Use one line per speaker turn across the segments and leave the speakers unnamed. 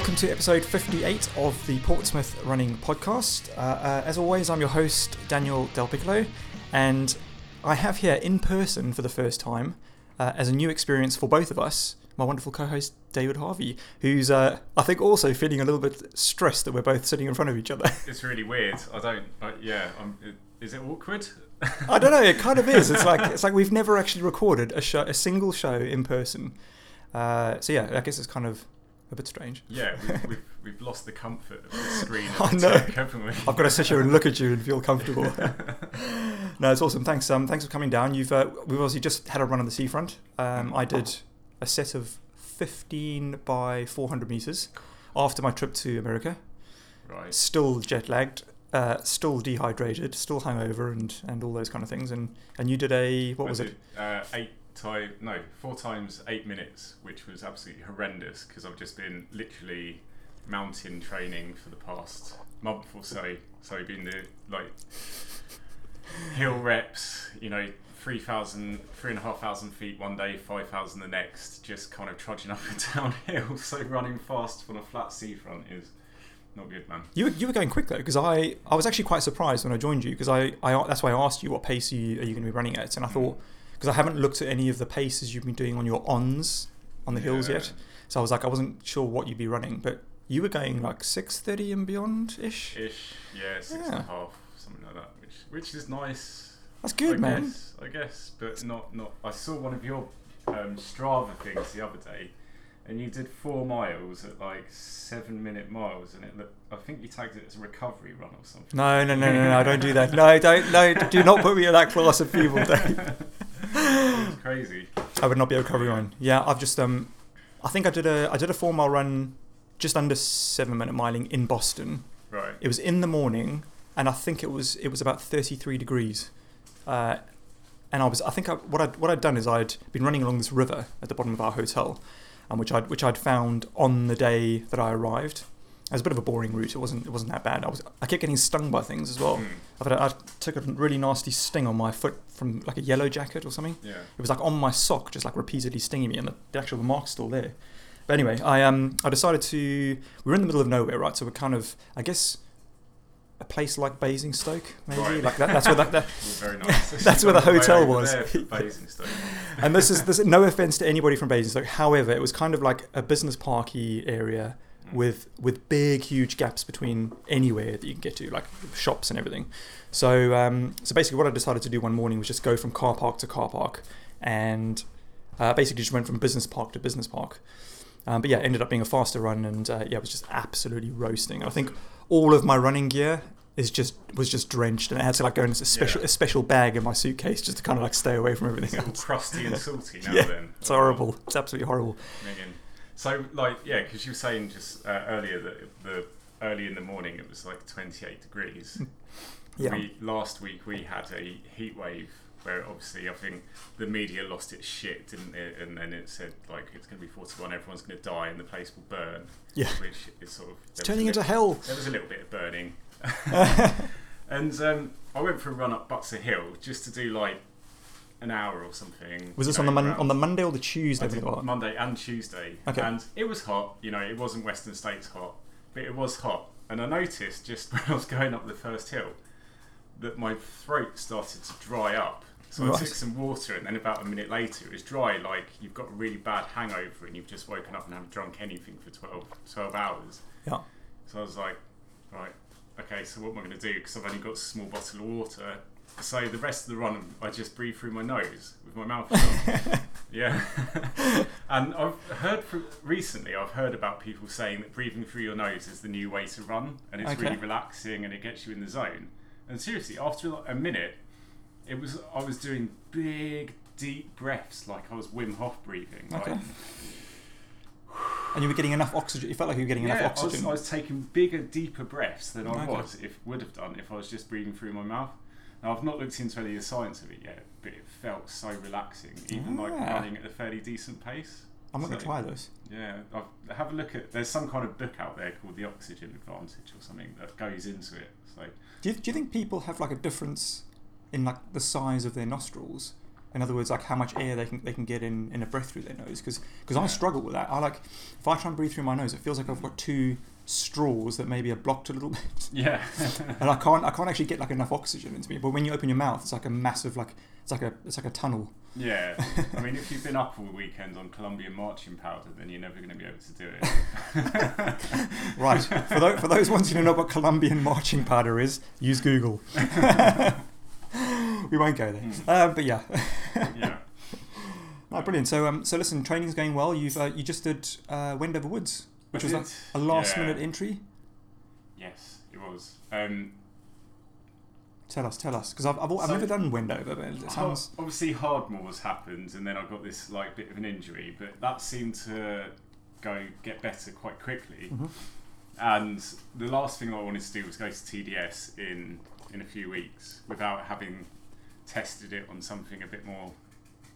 welcome to episode 58 of the Portsmouth Running Podcast. Uh, uh, as always, I'm your host, Daniel Del Piccolo, and I have here in person for the first time, uh, as a new experience for both of us, my wonderful co host, David Harvey, who's, uh, I think, also feeling a little bit stressed that we're both sitting in front of each other.
It's really weird. I don't. I, yeah. I'm, is it awkward?
I don't know. It kind of is. It's like it's like we've never actually recorded a show, a single show in person. Uh, so yeah, I guess it's kind of a bit strange.
Yeah, we've, we've, we've lost the comfort of the screen.
I know.
tech, haven't we?
I've got to sit here and look at you and feel comfortable. no, it's awesome. Thanks. Um, thanks for coming down. You've uh, we've obviously just had a run on the seafront. Um, I did a set of 15 by 400 meters after my trip to America.
right.
Still jet lagged, uh, still dehydrated, still hungover, and and all those kind of things. And and you did a what was it?
Uh, eight time, no, four times eight minutes, which was absolutely horrendous because I've just been literally mountain training for the past month or so. So been the like hill reps, you know, 3,000, 3,500 feet one day, 5,000 the next, just kind of trudging up and down hills. So running fast on a flat seafront is not good, man.
You were, you were going quick though, because I, I was actually quite surprised when I joined you, because I, I that's why I asked you what pace you, are you going to be running at, and I mm. thought because I haven't looked at any of the paces you've been doing on your ons on the hills yet, so I was like I wasn't sure what you'd be running, but you were going like six thirty and beyond ish.
Ish, yeah, six and a half, something like that, which which is nice.
That's good,
I
man.
Guess, I guess, but not not. I saw one of your um, Strava things the other day, and you did four miles at like seven minute miles, and it looked. I think you tagged it as a recovery run or something.
No, no, no, no, no, don't do that. No, don't, no, do not put me in that class of people, Dave.
It's crazy.
I would not be a recovery run. Yeah, I've just um, I think I did a I did a four mile run, just under seven minute miling in Boston.
Right.
It was in the morning, and I think it was it was about thirty three degrees, uh, and I was I think I, what I what I'd done is I'd been running along this river at the bottom of our hotel, and which I which I'd found on the day that I arrived. It was a bit of a boring route. It wasn't it wasn't that bad. I was I kept getting stung by things as well.
Mm,
a, I took a really nasty sting on my foot from like a yellow jacket or something.
yeah.
It was like on my sock, just like repeatedly stinging me, and the, the actual mark's still there. But anyway, I um I decided to. We were in the middle of nowhere, right? So we're kind of, I guess, a place like Basingstoke, maybe.
Right.
Like that, that's where that, that.
Very nice.
That's where the hotel was.
Basingstoke.
And this is this. No offense to anybody from Basingstoke. However, it was kind of like a business parky area. With with big, huge gaps between anywhere that you can get to, like shops and everything. So um, so basically, what I decided to do one morning was just go from car park to car park, and uh, basically just went from business park to business park. Um, but yeah, it ended up being a faster run, and uh, yeah, it was just absolutely roasting. I think all of my running gear is just was just drenched, and I had to like go in a special
Yeah.
a special bag in my suitcase just to kind of like stay away from everything
It's all
else.
crusty and salty now.
Yeah,
then
It's horrible. It's absolutely horrible.
Megan. So, like, yeah, because you were saying just uh, earlier that the early in the morning it was like 28 degrees.
Yeah.
We, last week we had a heat wave where obviously I think the media lost its shit, didn't it? And then it said like it's going to be 41, everyone's going to die, and the place will burn.
Yeah.
Which is sort of
It's turning
a
into hell.
There was a little bit of burning. and um, I went for a run up Butser Hill just to do like an hour or something.
Was this on the mon-
around-
on the Monday or the Tuesday?
I did
it
Monday and Tuesday,
Okay.
and it was hot. You know, it wasn't Western States hot, but it was hot. And I noticed just when I was going up the first hill that my throat started to dry up. So I
Right.
took some water, and then about a minute later, it was dry, like you've got a really bad hangover and you've just woken up and haven't drunk anything for 12, 12 hours.
Yeah.
So I was like, right, okay, so what am I going to do? Because I've only got a small bottle of water. So the rest of the run, I just breathe through my nose with my mouth shut. yeah. and I've heard fr- recently, I've heard about people saying that breathing through your nose is the new way to run, and it's
Okay.
really relaxing and it gets you in the zone. And seriously, after like a minute, it was I was doing big, deep breaths, like I was Wim Hof breathing. like-
Okay. And you were getting enough oxygen. You felt like you were getting
yeah,
enough
I was,
oxygen.
I was taking bigger, deeper breaths than I
Okay.
was if would have done if I was just breathing through my mouth. Now I've not looked into any of the science of it yet, but it felt so relaxing, even like
Ah.
running at a fairly decent pace.
I'm going to try this.
Yeah, I've, have a look at. There's some kind of book out there called The Oxygen Advantage or something that goes into it. So
Do you, do you think people have like a difference in like the size of their nostrils In other words, like how much air they can they can get in, in a breath through their nose. Because
Yeah.
I struggle with that. I like if I try and breathe through my nose, it feels like I've got two straws that maybe are blocked a little bit,
Yeah.
and I can't I can't actually get like enough oxygen into me. But when you open your mouth, it's like a massive like it's like a it's like a tunnel.
yeah. I mean, if you've been up all weekend on Colombian marching powder, then you're never going to be able to do it.
Right. for, those, for those ones who don't know what Colombian marching powder is, use Google. we won't go there. Uh, but yeah.
yeah.
No, brilliant. So, um, so listen, training's going well. You've uh, you just did uh, Wendover Woods, which was a, a last
Yeah.
minute entry.
Yes, it was. Um,
Tell us, tell us, because I've, I've, I've
So-
never done Wendover, but it sounds
Obviously, Hardmoors happened, and then I got this like bit of an injury, but that seemed to go get better quite quickly.
Mhm.
And the last thing I wanted to do was go to TDS in in a few weeks without having tested it on something a bit more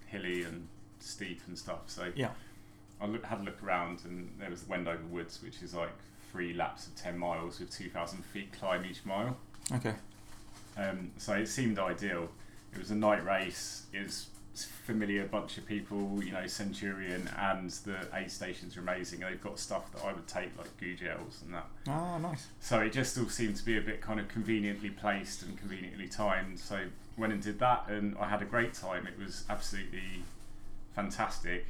hilly and steep and stuff. So
yeah.
I look, had a look around, and there was the Wendover Woods, which is like three laps of ten miles with two thousand feet climb each mile.
Okay.
Um, so it seemed ideal. It was a night race. It was familiar bunch of people, you know, Centurion and the aid stations are amazing. They've got stuff that I would take like goo gels and that.
Ah, nice.
So it just all seemed to be a bit kind of conveniently placed and conveniently timed. So went and did that, and I had a great time. It was absolutely fantastic.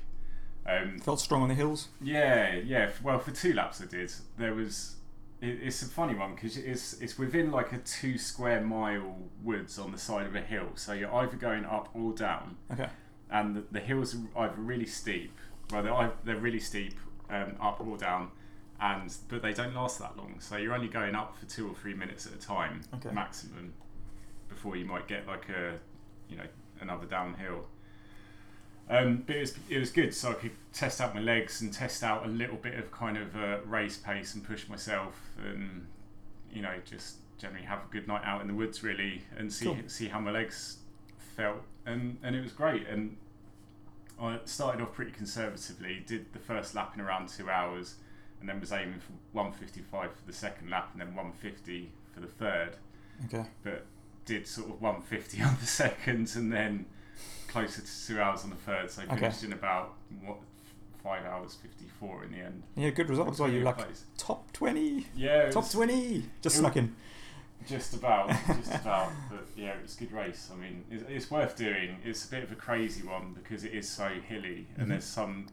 Um,
Felt strong on the hills.
yeah, yeah. Well, for two laps I did. There was. It, it's a funny one because it's it's within like a two square mile woods on the side of a hill. So you're either going up or down,
Okay.
and the, the hills are either really steep. Well, they're they're really steep um, up or down, and but they don't last that long. So you're only going up for two or three minutes at a time
Okay.
maximum before you might get like a you know another downhill. Um, but it was, it was good, so I could test out my legs and test out a little bit of kind of uh, race pace and push myself, and you know just generally have a good night out in the woods really, and see
Cool.
see how my legs felt, and and it was great. And I started off pretty conservatively, did the first lap in around two hours, and then was aiming for 155 for the second lap, and then 150 for the third
Okay.
but did sort of 150 on the second and then closer to two hours on the third. So
Okay.
finished in about what five hours 54 in the end.
Yeah, good results. Well, you like
close.
top twenty,
Yeah,
top
was
twenty. Just snuck in.
just about, just about. But yeah, it was a good race. I mean, it's, it's worth doing. It's a bit of a crazy one because it is so hilly, and
Mhm.
there's some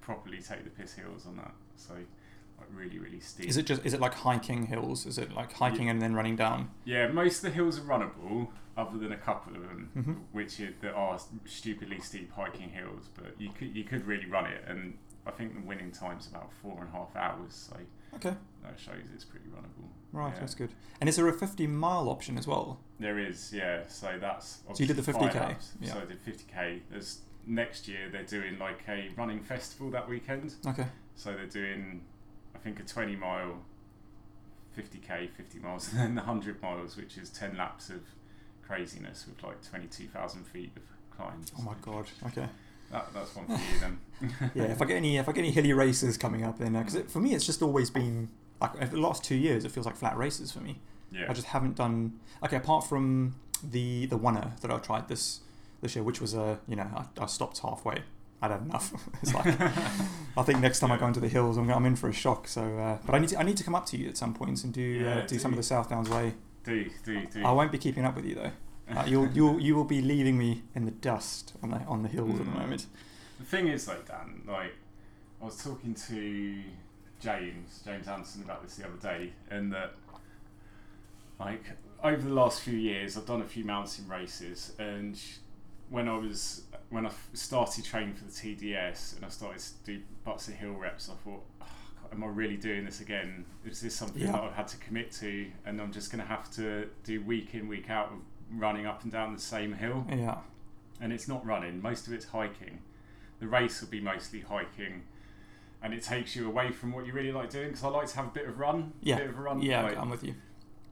properly take the piss hills on that. So like really, really steep.
Is it just is it like hiking hills? Is it like hiking and then running down?
Yeah, most of the hills are runnable, other than a couple of them,
Mhm.
which are, that are stupidly steep hiking hills. But you could you could really run it, and I think the winning time's about four and a half hours. So
Okay.
that shows it's pretty runnable.
Right,
Yeah.
that's good. And is there a 50 mile option as well?
There is, yeah. So that's obviously.
So you did the 50K,
five laps.
yeah.
So I did 50k. There's next year they're doing like a running festival that weekend.
Okay.
So they're doing, I think, a 20 mile, 50k, 50 miles, and then the 100 miles, which is 10 laps of craziness with like 22,000 feet of climbs.
Oh my god. Okay.
That, that's one for you then.
Yeah, if I get any if I get any hilly races coming up, then because for me it's just always been like uh, the last two years it feels like flat races for me.
Yeah.
I just haven't done okay apart from the the oneer that I tried this this year, which was a uh, you know I, I stopped halfway. I'd had enough. it's like I think next time I go into the hills, I'm, I'm in for a shock. So, uh, but I need to I need to come up to you at some points point and do
Yeah,
uh, do some of the South Downs way.
Do, do, do.
I won't be keeping up with you though. Uh, you'll you'll you will be leaving me in the dust on the on the hills at the
Mm.
moment.
The thing is, though, Dan, like, I was talking to James, James Anderson, about this the other day, and that, like, over the last few years, I've done a few mountain races, and when I was when I started training for the TDS and I started to do Butser Hill reps, I thought, "Oh, am I really doing this again? Is this something
Yeah.
that I've had to commit to, and I'm just going to have to do week in week out of running up and down the same hill?
Yeah.
and it's not running. Most of it's hiking. The race will be mostly hiking, and it takes you away from what you really like doing. Because I like to have a bit of run.
Yeah.
A bit of a run.
Yeah,
Like,
I'm with you.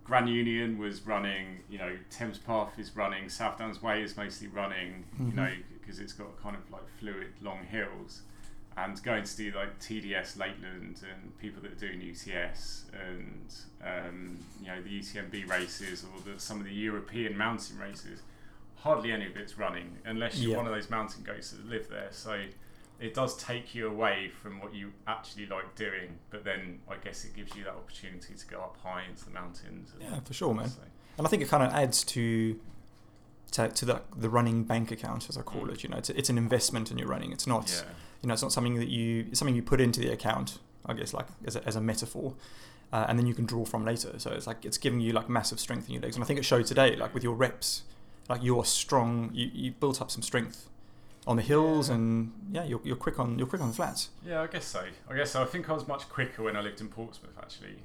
Grand Union was running. You know, Thames Path is running. South Downs Way is mostly running.
Mhm.
You know, because it's got kind of like fluid long hills. And going to do like TDS Lakeland and people that are doing UTS and um, you know the UTMB races or the, some of the European mountain races, hardly any of it's running unless you're
Yeah.
one of those mountain goats that live there. So it does take you away from what you actually like doing. But then I guess it gives you that opportunity to go up high into the mountains. and-
Yeah, for sure, man.
so-
And I think it kind of adds to to, to the, the running bank account, as I call
Mm.
it. You know, it's, it's an investment in your running. It's not,
yeah.
You know, it's not something that you, it's something you put into the account, I guess, like as a, as a metaphor. Uh, and then you can draw from later. So it's like, it's giving you like massive strength in your legs. And I think it showed today, like with your reps, like you're strong, you, you built up some strength on the hills
Yeah.
and yeah, you're, you're quick on, you're quick on the flats.
Yeah, I guess so. I guess so. I think I was much quicker when I lived in Portsmouth actually,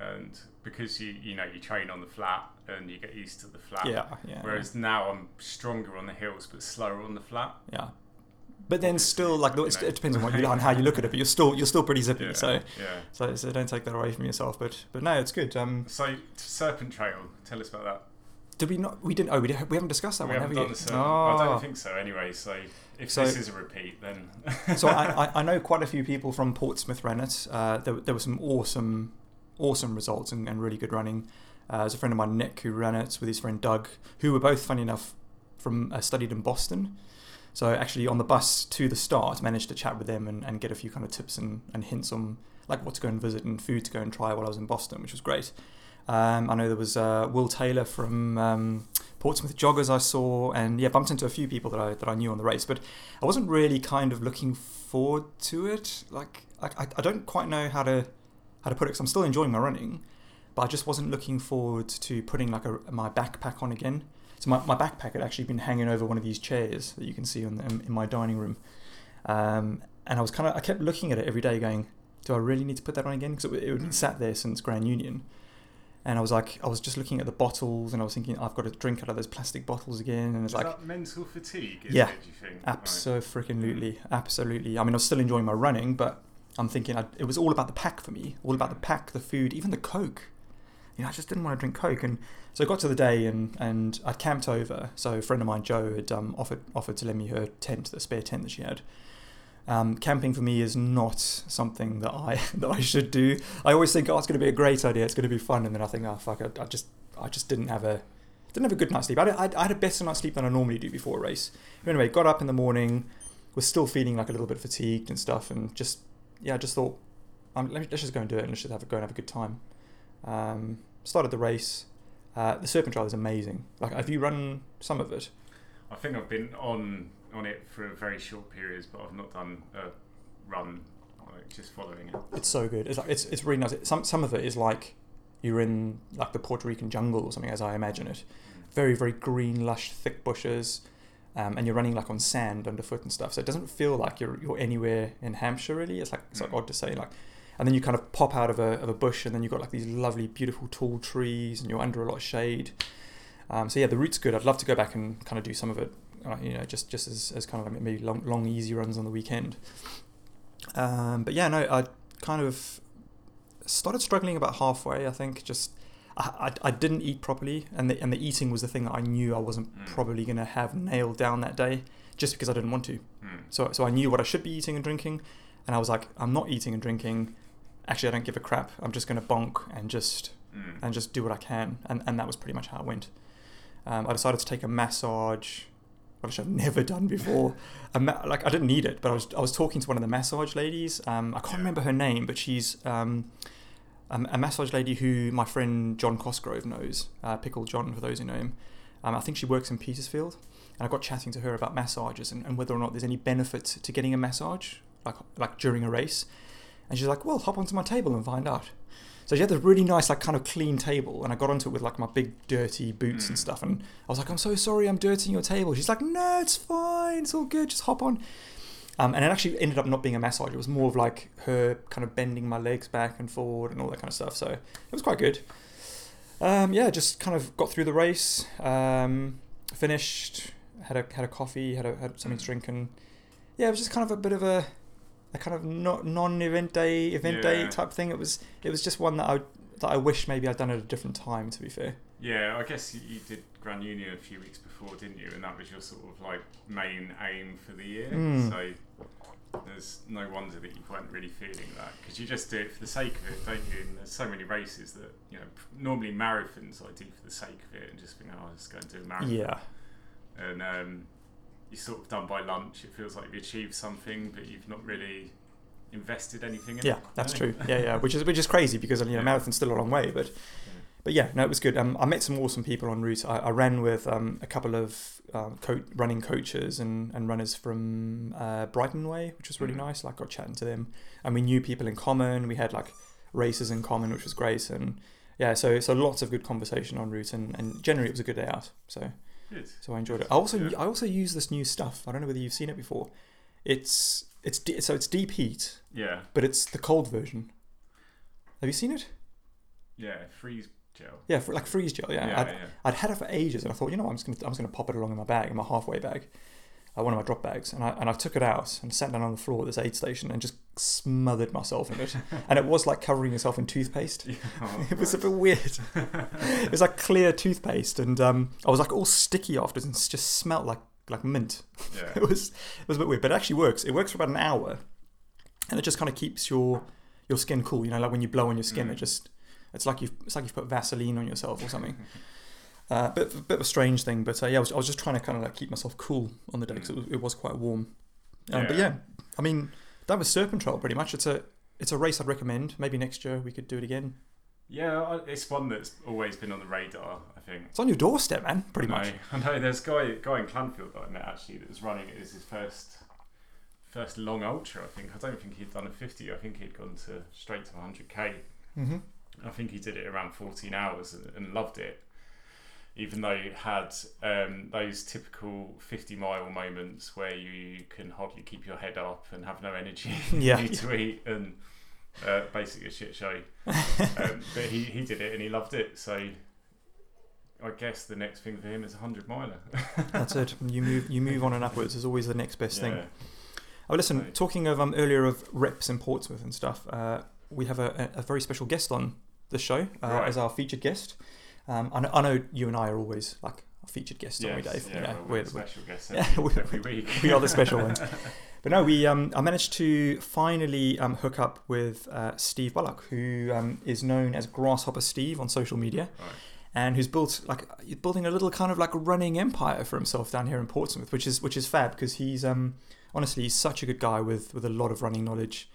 and because you you know you train on the flat and you get used to the flat.
Yeah. Yeah.
Whereas now I'm stronger on the hills but slower on the flat.
yeah. But then still, like,
know.
it depends on what you, on how you look at it. But you're still, you're still pretty zippy.
Yeah.
So,
yeah.
So, so don't take that away from yourself. But but no, it's good. Um,
So Serpent Trail, tell us about that.
did we not? We didn't. Oh, we, did, we haven't discussed that
we
one,
haven't
have
done
we?
the Serpent. I don't think so. Anyway, so if
So-
this is a repeat, then
so I, I, I know quite a few people from Portsmouth ran it. Uh, there, there were some awesome, awesome results and, and really good running. Uh, there's a friend of mine, Nick, who ran it with his friend Doug, who were both, funny enough, from uh, studied in Boston. So actually, on the bus to the start, managed to chat with them and, and get a few kind of tips and, and hints on like what to go and visit and food to go and try while I was in Boston, which was great. Um, I know there was uh, Will Taylor from um, Portsmouth Joggers I saw, and yeah, bumped into a few people that I that I knew on the race, but I wasn't really kind of looking forward to it. Like I, I, don't quite know how to how to put it. Cause I'm still enjoying my running, but I just wasn't looking forward to putting like a, my backpack on again. So my, my backpack had actually been hanging over one of these chairs that you can see on the, in my dining room, um, and I was kind of I kept looking at it every day, going, "Do I really need to put that on again?" Because it, it had been sat there since Grand Union. And I was like, I was just looking at the bottles, and I was thinking, I've got to drink out of those plastic bottles again. And it's like,
that mental fatigue?
Yeah.
it, do you think?
Absolutely, absolutely. I mean, I was still enjoying my running, but I'm thinking I, it was all about the pack for me, all about the pack, the food, even the Coke. You know, I just didn't want to drink Coke, and so I got to the day and and I'd camped over. So a friend of mine, Joe, had um, offered offered to lend me her tent, the spare tent that she had. Um, camping for me is not something that I that I should do. I always think, oh, it's going to be a great idea, it's going to be fun, and then I think, oh fuck, I, I just I just didn't have a didn't have a good night's sleep. I, I, I had a better night's sleep than I normally do before a race. But Anyway, got up in the morning, was still feeling like a little bit fatigued and stuff, and just yeah, I just thought, um, let let's just go and do it, and let's just have a go and have a good time. Um, started the race. Uh, the Serpent Trail is amazing. Like, have you run some of it?
I think I've been on on it for very short periods, but I've not done a run. Like just following it.
It's so good. It's like it's it's really nice. Some some of it is like you're in like the Puerto Rican jungle or something, as I imagine it. Very very green, lush, thick bushes, um, and you're running like on sand underfoot and stuff. So it doesn't feel like you're you're anywhere in Hampshire really. It's like it's like
Mm.
odd to say like. And then you kind of pop out of a, of a bush, and then you've got like these lovely, beautiful, tall trees, and you're under a lot of shade. Um, so yeah, the route's good. I'd love to go back and kind of do some of it, uh, you know, just just as, as kind of like maybe long, long, easy runs on the weekend. Um, but yeah, no, I kind of started struggling about halfway. I think just I, I, I didn't eat properly, and the and the eating was the thing that I knew I wasn't
Mm.
probably going to have nailed down that day, just because I didn't want to.
Mm.
So so I knew what I should be eating and drinking, and I was like, I'm not eating and drinking. Actually, I don't give a crap. I'm just going to bonk and just
Mm.
and just do what I can. And, and that was pretty much how it went. Um, I decided to take a massage, which I've never done before. a ma- like I didn't need it, but I was I was talking to one of the massage ladies. Um, I can't remember her name, but she's um, um, a massage lady who my friend John Cosgrove knows, uh, Pickle John for those who know him. Um, I think she works in Petersfield, and I got chatting to her about massages and, and whether or not there's any benefits to getting a massage, like like during a race. And she's like, "Well, hop onto my table and find out." So she had this really nice, like, kind of clean table, and I got onto it with like my big dirty boots and
Mm.
stuff. And I was like, "I'm so sorry, I'm dirtying your table." She's like, "No, it's fine, it's all good, just hop on." Um, and it actually ended up not being a massage; it was more of like her kind of bending my legs back and forward and all that kind of stuff. So it was quite good. Um, yeah, just kind of got through the race, um, finished, had a had a coffee, had a, had something to drink, and yeah, it was just kind of a bit of a a kind of not non-event day, event day type thing. It was it was just one that I that I wish maybe I'd done at a different time. To be fair,
Yeah, I guess you, you did Grand Union a few weeks before, didn't you? And that was your sort of like main aim for the year.
Mm.
So there's no wonder that you weren't really feeling that because you just do it for the sake of it, don't you? And there's so many races that you know. Normally marathons I do for the sake of it and just think, oh, I'll just go and do a marathon.
yeah,
and um, you're sort of done by lunch. It feels like you've achieved something, but you've not really invested anything in
Yeah,
it.
that's true. Yeah, yeah, which is which is crazy because you know
Yeah.
marathon's still a long way, but but yeah, no, it was good. Um, I met some awesome people en route. I, I ran with um, a couple of um, co- running coaches and, and runners from uh, Brighton Way, which was really
Mhm.
nice. Like, got chatting to them, and we knew people in common. We had like races in common, which was great. And yeah, so so lots of good conversation en route, and, and generally it was a good day out. So
Good.
so I enjoyed it. I also
Yeah.
I also use this new stuff. I don't know whether you've seen it before. It's it's so it's deep heat,
Yeah,
but it's the cold version. Have you seen it?
yeah. Freeze gel.
Yeah, for, like freeze gel. Yeah,
yeah,
I'd,
yeah.
I'd had it for ages, and I thought, you know, what, I'm just gonna I'm just gonna pop it along in my bag, in my halfway bag, uh, one of my drop bags, and I and I took it out and sat down on the floor at this aid station and just smothered myself in it, and it was like covering yourself in toothpaste.
Yeah, oh,
It was a bit weird. it was like clear toothpaste, and um, I was like all sticky afterwards, and just smelled like like mint.
yeah.
It was it was a bit weird, but it actually works. It works for about an hour, and it just kind of keeps your your skin cool. You know, like when you blow on your skin,
Mm.
it just it's like you've it's like you've put Vaseline on yourself or something. Uh, bit a bit of a strange thing, but uh, yeah, I was, I was just trying to kind of like keep myself cool on the day because it, was, it was quite warm. Um, But
Yeah.
yeah, I mean that was Serpent Trail pretty much. It's a it's a race I'd recommend. Maybe next year we could do it again.
Yeah, it's one that's always been on the radar. I think.
It's on your doorstep, man. Pretty
I
much.
I know. There's a guy guy in Clanfield that I met actually that was running it was his first first long ultra. I think. I don't think he'd done a 50. I think he'd gone to straight to 100k.
Mm-hmm.
I think he did it around 14 hours and, and loved it. Even though it had um, those typical 50 mile moments where you can hardly keep your head up and have no energy,
Yeah.
to eat, and uh, basically a shit show. um, but he, he did it and he loved it. So I guess the next thing for him is a 100 miler.
That's it. You move you move on and upwards is always the next best thing.
Yeah.
Oh, listen,
Right.
talking of um, earlier of reps in Portsmouth and stuff, uh, we have a, a a very special guest on the show uh,
Right.
as our featured guest. Um, I, know, I know you and I are always like featured guests, aren't we, Dave?
Yeah,
You know,
well, we're,
we're-
special guests
Yeah,
every,
we-
every week.
we are the special ones. But no, we um, I managed to finally um, hook up with uh, Steve Bullock, who um, is known as Grasshopper Steve on social media,
Right.
and who's built like he's building a little kind of like running empire for himself down here in Portsmouth, which is which is fab because he's um, honestly he's such a good guy with with a lot of running knowledge,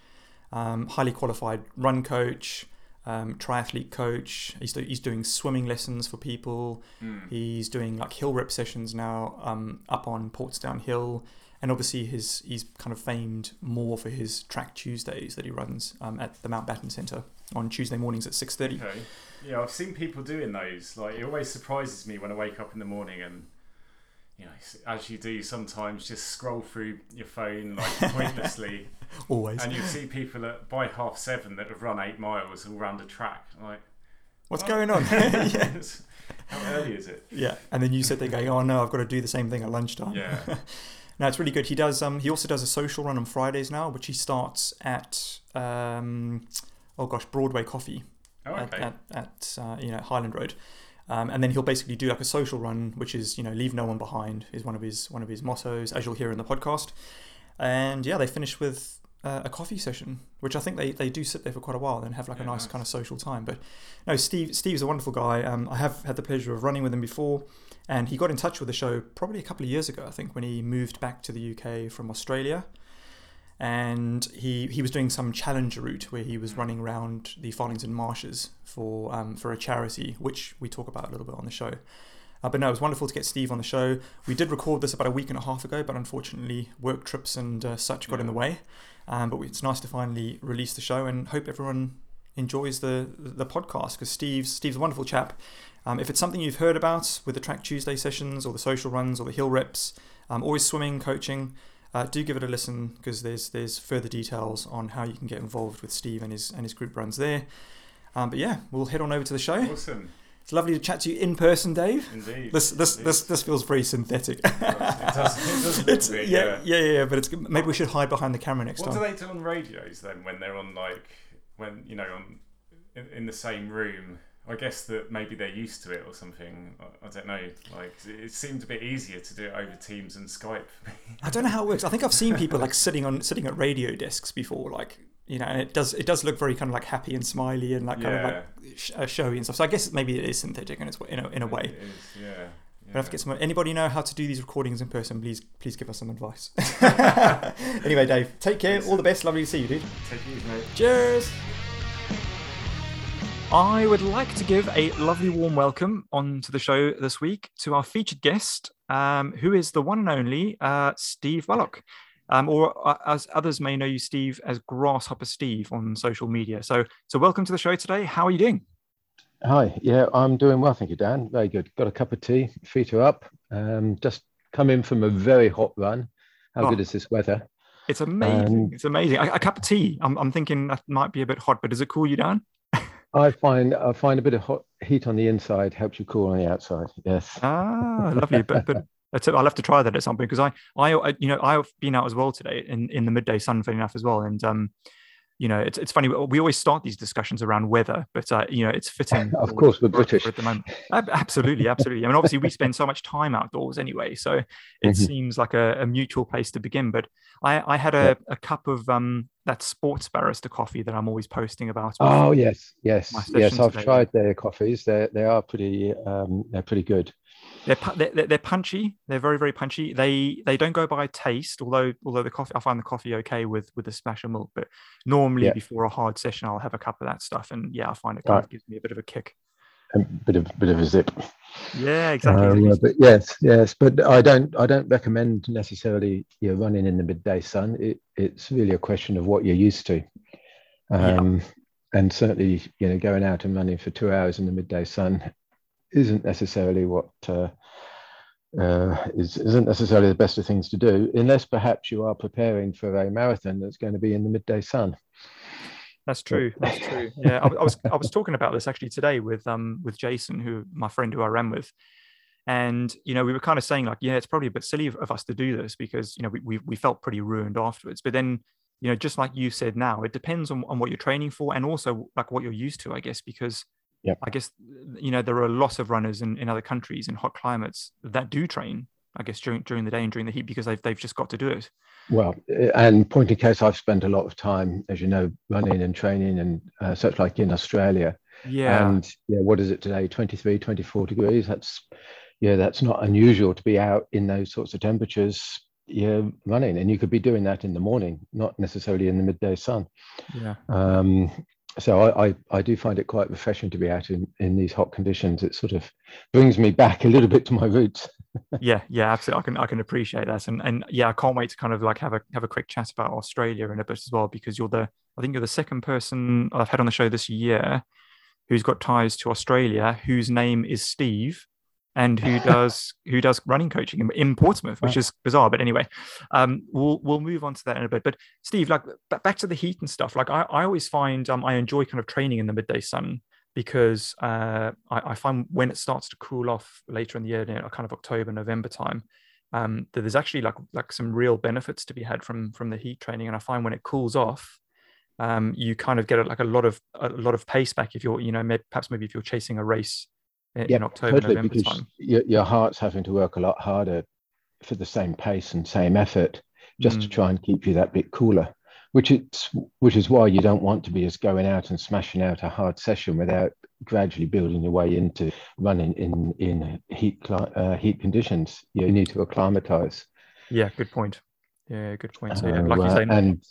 um, highly qualified run coach. Um, triathlete coach. He's, do, he's doing swimming lessons for people.
Mm.
He's doing like hill rep sessions now um, up on Portsdown Hill, and obviously his he's kind of famed more for his track Tuesdays that he runs um, at the Mountbatten Centre on Tuesday mornings at six thirty.
Okay. Yeah, I've seen people doing those. Like, it always surprises me when I wake up in the morning and, you know, as you do sometimes, just scroll through your phone like pointlessly,
Always.
and you see people that by half seven that have run eight miles all round a track. Like,
What's
what?
going on? yeah.
How early is it?
yeah, and then you sit there going, "Oh no, I've got to do the same thing at lunchtime."
Yeah.
No, it's really good. He does. Um, he also does a social run on Fridays now, which he starts at um, oh gosh, Broadway Coffee.
Oh,
at,
okay.
at, at uh, you know Highland Road, um, and then he'll basically do like a social run, which is you know leave no one behind is one of his one of his mottos, as you'll hear in the podcast. And yeah, they finish with uh, a coffee session, which I think they, they do sit there for quite a while and have like a nice,
nice.
kind of social time. But no, Steve Steve's a wonderful guy. Um, I have had the pleasure of running with him before, and he got in touch with the show probably a couple of years ago, I think, when he moved back to the UK from Australia and he he was doing some challenge route where he was running around the Farlington marshes for um, for a charity, which we talk about a little bit on the show. Uh, but no, it was wonderful to get Steve on the show. We did record this about a week and a half ago, but unfortunately, work trips and uh, such got in the way. Um, but it's nice to finally release the show, and hope everyone enjoys the the podcast because Steve's Steve's a wonderful chap. Um, if it's something you've heard about with the Track Tuesday sessions or the social runs or the hill reps, um, always swimming, coaching, uh, do give it a listen because there's there's further details on how you can get involved with Steve and his and his group runs there. Um, but yeah, we'll head on over to the show.
Awesome.
It's lovely to chat to you in person, Dave.
Indeed.
This this
Indeed.
this this feels very synthetic.
It does, it does, it does a bit,
yeah, yeah, yeah, yeah, but it's maybe we should hide behind the camera next time.
What do they do on radios then when they're on like when you know on in, in the same room? I guess that maybe they're used to it or something. I, I don't know. Like it, seemed a bit easier to do it over Teams and Skype.
I don't know how it works. I think I've seen people like sitting on sitting at radio desks before, like you know, and it does it does look very kind of like happy and smiley and like kind
Yeah.
of like sh- uh, showy and stuff. So I guess maybe it is synthetic in its in a, in a way.
It is, yeah, yeah.
We'll have to get some. Anybody know how to do these recordings in person? Please, please give us some advice. anyway, Dave, take care. All the best. Lovely to see you, dude.
Take care, mate.
Cheers. I would like to give a lovely warm welcome onto the show this week to our featured guest, um, who is the one and only uh, Steve Bullock. Um, or uh, as others may know you, Steve, as Grasshopper Steve on social media. So, so welcome to the show today. How are you doing?
Hi, yeah, I'm doing well, thank you, Dan. Very good. Got a cup of tea, feet are up. Um, just come in from a very hot run. How
Oh.
good is this weather?
It's amazing.
Um,
it's amazing. A, a cup of tea. I'm, I'm thinking that might be a bit hot, but does it cool you down?
I find I find a bit of hot heat on the inside helps you cool on the outside. Yes.
Ah, lovely. But but. I'll have to try that at some point because I I you know I've been out as well today in in the midday sun, funny enough as well, and um. You know, it's, it's funny. We always start these discussions around weather, but uh, you know, it's fitting.
Of course, we're British.
at the moment. Absolutely, absolutely. I mean, obviously, we spend so much time outdoors anyway, so it
Mhm.
seems like a, a mutual place to begin. But I, I had a, a cup of um, that sports barrister coffee that I'm always posting about.
Oh yes, yes, yes. I've
today,
tried their coffees. They they are pretty um, they're pretty good.
They're, they're they're punchy. They're very very punchy. They they don't go by taste, although although the coffee I find the coffee okay with with a splash of milk. But normally
Yeah.
before a hard session, I'll have a cup of that stuff, and yeah, I find it kind of gives me a bit of a kick.
A bit of bit of a zip.
Yeah, exactly.
Um,
exactly.
but yes, yes, but I don't I don't recommend necessarily you know, running in the midday sun. It, it's really a question of what you're used to,
Yeah.
um, and certainly you know going out and running for two hours in the midday sun isn't necessarily what uh, uh, is isn't necessarily the best of things to do, unless perhaps you are preparing for a marathon that's going to be in the midday sun.
That's true. That's true. Yeah, I, I was I was talking about this actually today with um with Jason, who my friend who I ran with, and you know we were kind of saying like, yeah, it's probably a bit silly of, of us to do this because you know we, we we felt pretty ruined afterwards. But then you know just like you said now, it depends on on what you're training for and also like what you're used to, I guess, because
Yep.
I guess you know there are lots of runners in, in other countries in hot climates that do train, I guess during during the day and during the heat because they've they've just got to do it.
Well, and point in case, I've spent a lot of time, as you know, running and training and uh, such like in Australia.
Yeah.
And yeah, what is it today? 23, 24 degrees. That's yeah, that's not unusual to be out in those sorts of temperatures. Yeah, running, and you could be doing that in the morning, not necessarily in the midday sun.
yeah.
Um, so I, I, I do find it quite refreshing to be out in, in these hot conditions. It sort of brings me back a little bit to my roots.
yeah yeah absolutely i can i can appreciate that and and yeah i can't wait to kind of like have a have a quick chat about australia in a bit as well because you're the i think you're the second person i've had on the show this year who's got ties to australia whose name is steve and who does who does running coaching in, in portsmouth which is bizarre but anyway um we'll we'll move on to that in a bit but steve like ba- back to the heat and stuff like i, I always find um i enjoy kind of training in the midday sun because uh, I, I find when it starts to cool off later in the year, you know, kind of October, November time, um, that there's actually like like some real benefits to be had from from the heat training. And I find when it cools off, um, you kind of get like a lot of a lot of pace back if you're, you know, perhaps maybe if you're chasing a race in, in October,
totally,
November
because
time.
your, your heart's having to work a lot harder for the same pace and same effort just to
Mm.
try and keep you that bit cooler which it's which is why you don't want to be just going out and smashing out a hard session without gradually building your way into running in in heat uh, heat conditions you need to acclimatize
Yeah, good point. Yeah, good point. So yeah,
Uh,
like you
uh,
say,
and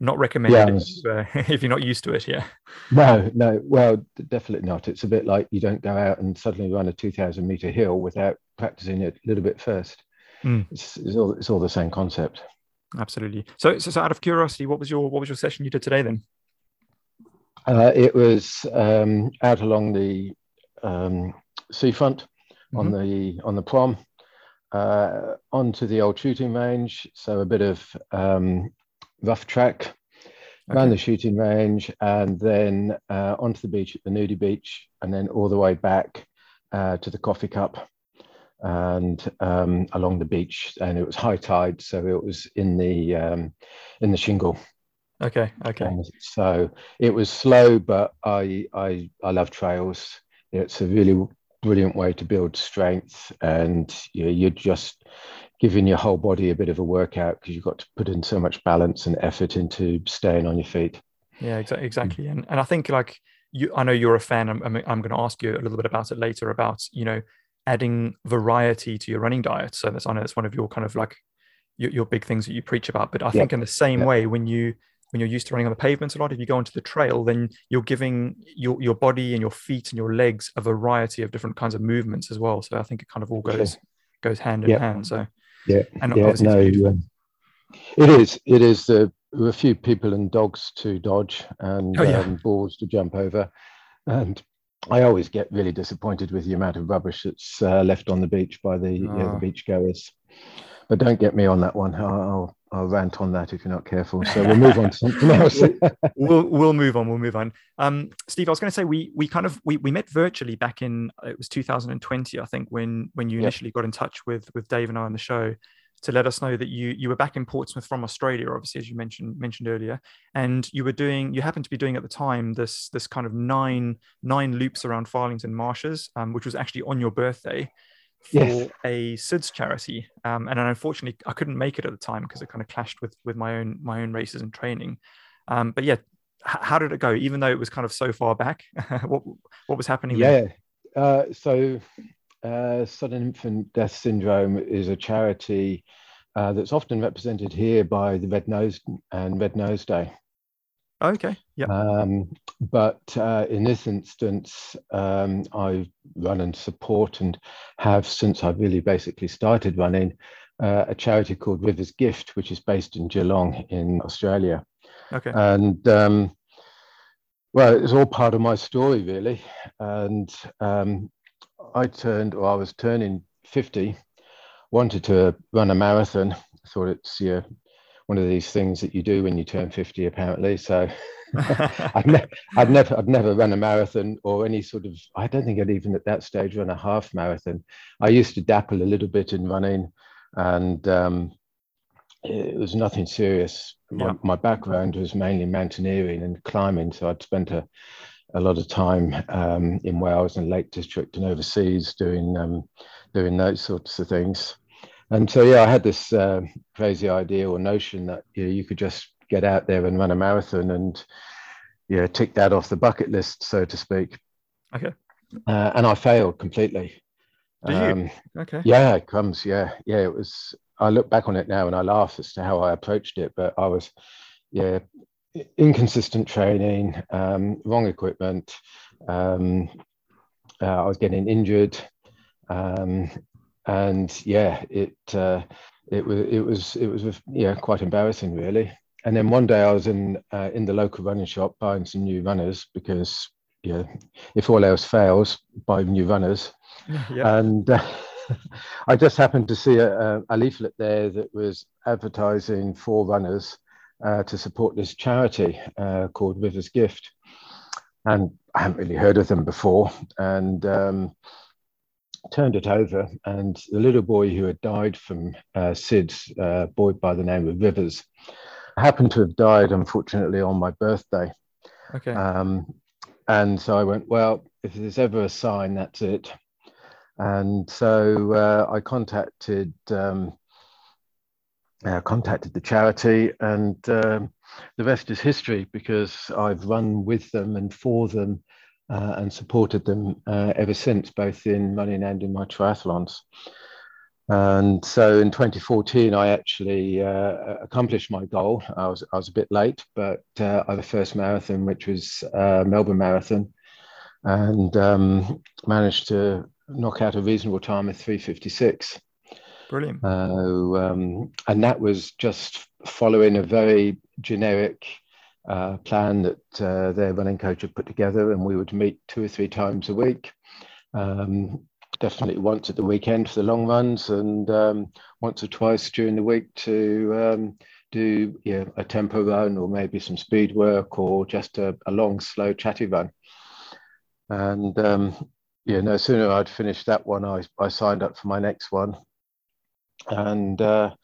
not recommended
Yeah,
if, uh, if you're not used to it. Yeah.
no no well definitely not it's a bit like you don't go out and suddenly run a 2000 meter hill without practicing it a little bit first
Mm.
it's, it's all it's all the same concept
Absolutely. So, so, so out of curiosity, what was your what was your session you did today then?
Uh, it was um, out along the um, seafront on
Mm-hmm.
the on the prom, uh, onto the old shooting range. So a bit of um, rough track around the shooting range, and then uh, onto the beach at the nudie beach, and then all the way back uh, to the coffee cup and um, along the beach. And it was high tide, so it was in the um, in the shingle.
Okay. Okay.
And so it was slow, but I I I love trails. It's a really brilliant way to build strength, and you know, you're just giving your whole body a bit of a workout because you've got to put in so much balance and effort into staying on your feet.
Yeah, exactly. Exactly. And and I think like you, I know you're a fan. I'm I'm, I'm going to ask you a little bit about it later about you know adding variety to your running diet. So that's I know that's one of your kind of like your, your big things that you preach about. But I think in the same way, when you when you're used to running on the pavements a lot, if you go onto the trail, then you're giving your your body and your feet and your legs a variety of different kinds of movements as well. So I think it kind of all goes goes hand in hand. So
yeah, and yeah, no, um, it is it is the a few people and dogs to dodge and oh, yeah. um, balls to jump over, and I always get really disappointed with the amount of rubbish that's uh, left on the beach by the, oh. yeah, the beach goers. But don't get me on that one. I'll, I'll rant on that if you're not careful. So we'll move on to something else.
we'll, we'll move on. We'll move on. Um, Steve, I was going to say we we kind of we, we met virtually back in it was 2020, I think, when when you initially got in touch with with Dave and I on the show to let us know that you you were back in Portsmouth from Australia, obviously as you mentioned mentioned earlier, and you were doing you happened to be doing at the time this this kind of nine nine loops around Farlington marshes, um, which was actually on your birthday for yes. a SIDS charity. Um, and unfortunately, I couldn't make it at the time because it kind of clashed with with my own my own races and training. Um, but yeah, h- how did it go? Even though it was kind of so far back, what what was happening?
Yeah, uh, so uh, sudden infant death syndrome is a charity uh, that's often represented here by the Red Nose and Red Nose Day.
Okay. Yeah.
Um, but uh, in this instance, um, I run and support and have since I really basically started running uh, a charity called Rivers Gift, which is based in Geelong in Australia.
Okay.
And um, well, it's all part of my story really. And um, I turned, or I was turning 50, wanted to run a marathon. Thought it's yeah, one of these things that you do when you turn 50 apparently. So I'd, ne- I'd never I'd never run a marathon or any sort of I don't think I'd even at that stage run a half marathon. I used to dabble a little bit in running and um, it was nothing serious. My, yeah. my, background was mainly mountaineering and climbing so I'd spent a, a lot of time um, in Wales and Lake District and overseas doing um, doing those sorts of things and so yeah, I had this uh, crazy idea or notion that you, know, you could just get out there and run a marathon and yeah, tick that off the bucket list, so to speak.
Okay.
Uh, and I failed completely.
Did um, you? Okay.
Yeah, it comes. Yeah, yeah. It was. I look back on it now and I laugh as to how I approached it, but I was, yeah, inconsistent training, um, wrong equipment. Um, uh, I was getting injured. Um, and yeah, it uh, it was it was it was yeah quite embarrassing really. And then one day I was in uh, in the local running shop buying some new runners because yeah, if all else fails, buy new runners. Yeah. And uh, I just happened to see a, a, leaflet there that was advertising for runners uh, to support this charity uh, called Rivers Gift. And I hadn't really heard of them before. And um, turned it over, and the little boy who had died from uh, SIDS, a uh, boy by the name of Rivers, happened to have died, unfortunately, on my birthday.
Okay.
Um, and so I went, well, if there's ever a sign, that's it. And so uh, I contacted um, uh, contacted the charity, and um, the rest is history because I've run with them and for them uh, and supported them uh, ever since, both in running and in my triathlons. And so in 2014, I actually uh, accomplished my goal. I was, I was a bit late, but uh, I had the first marathon, which was uh, Melbourne Marathon, and um, managed to knock out a reasonable time of 356.
Brilliant.
Uh, um, and that was just following a very generic uh, plan that uh, their running coach had put together, and we would meet two or three times a week. Um, definitely once at the weekend for the long runs, and um, once or twice during the week to um, do yeah, a tempo run or maybe some speed work or just a, a long, slow, chatty run. And um, yeah, no sooner I'd finished that one, I, I signed up for my next one. And uh,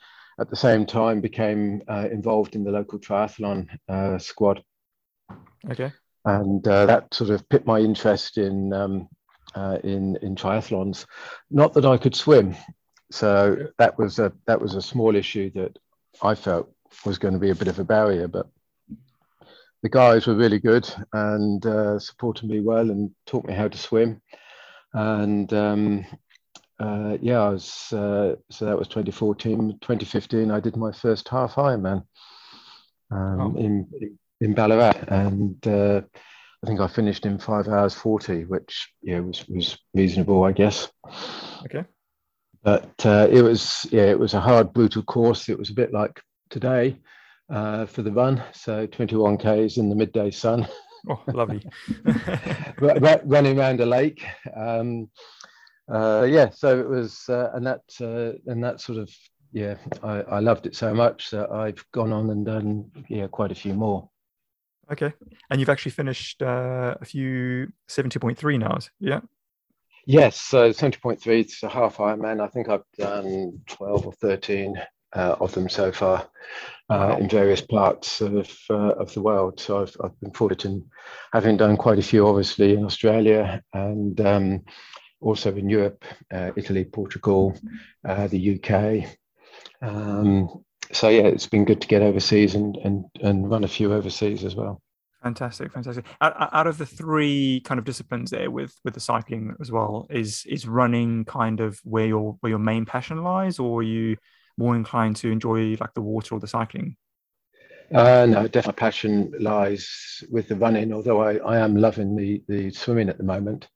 at the same time became uh, involved in the local triathlon uh, squad.
Okay.
And uh, that sort of piqued my interest in um, uh, in in triathlons. Not that I could swim, so that was a that was a small issue that I felt was going to be a bit of a barrier, but the guys were really good and uh, supported me well and taught me how to swim. And um, uh, yeah, I was uh, so that was 2014, 2015. I did my first half Ironman um, oh. in in Ballarat, and uh, I think I finished in five hours 40, which yeah was was reasonable, I guess.
Okay.
But uh, it was yeah, it was a hard, brutal course. It was a bit like today uh, for the run, so 21 k's in the midday sun.
Oh, lovely.
running around a lake. Um, uh, yeah, so it was, uh, and that uh, and that sort of yeah, I, I loved it so much that I've gone on and done yeah quite a few more.
Okay, and you've actually finished uh, a few seventy point three now, yeah.
Yes, so seventy point three. It's a half Ironman. I think I've done twelve or thirteen uh, of them so far uh, in various parts of uh, of the world. So I've, I've been fortunate in having done quite a few, obviously in Australia and um, also in Europe, uh, Italy, Portugal, uh, the UK. Um, so yeah, it's been good to get overseas and and and run a few overseas as well.
Fantastic, fantastic. Out, out, of the three kind of disciplines there, with with the cycling as well, is is running kind of where your where your main passion lies, or are you more inclined to enjoy like the water or the cycling?
Uh, no, definitely passion lies with the running. Although I, I am loving the the swimming at the moment,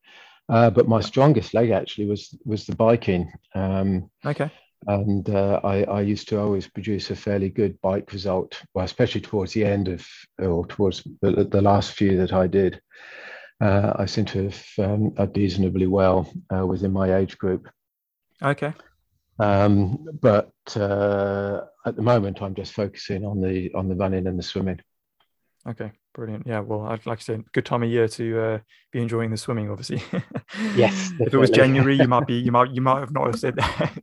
uh, but my strongest leg actually was was the biking. Um,
okay.
And uh, I, I used to always produce a fairly good bike result, well, especially towards the end of or towards the, the last few that I did. Uh, I seem to have um, done reasonably well uh, within my age group.
Okay.
Um, but uh, at the moment, I'm just focusing on the on the running and the swimming.
Okay, brilliant. Yeah, well, I'd like to say good time of year to uh, be enjoying the swimming. Obviously,
yes.
if it was January, you might be you might you might have not have said that.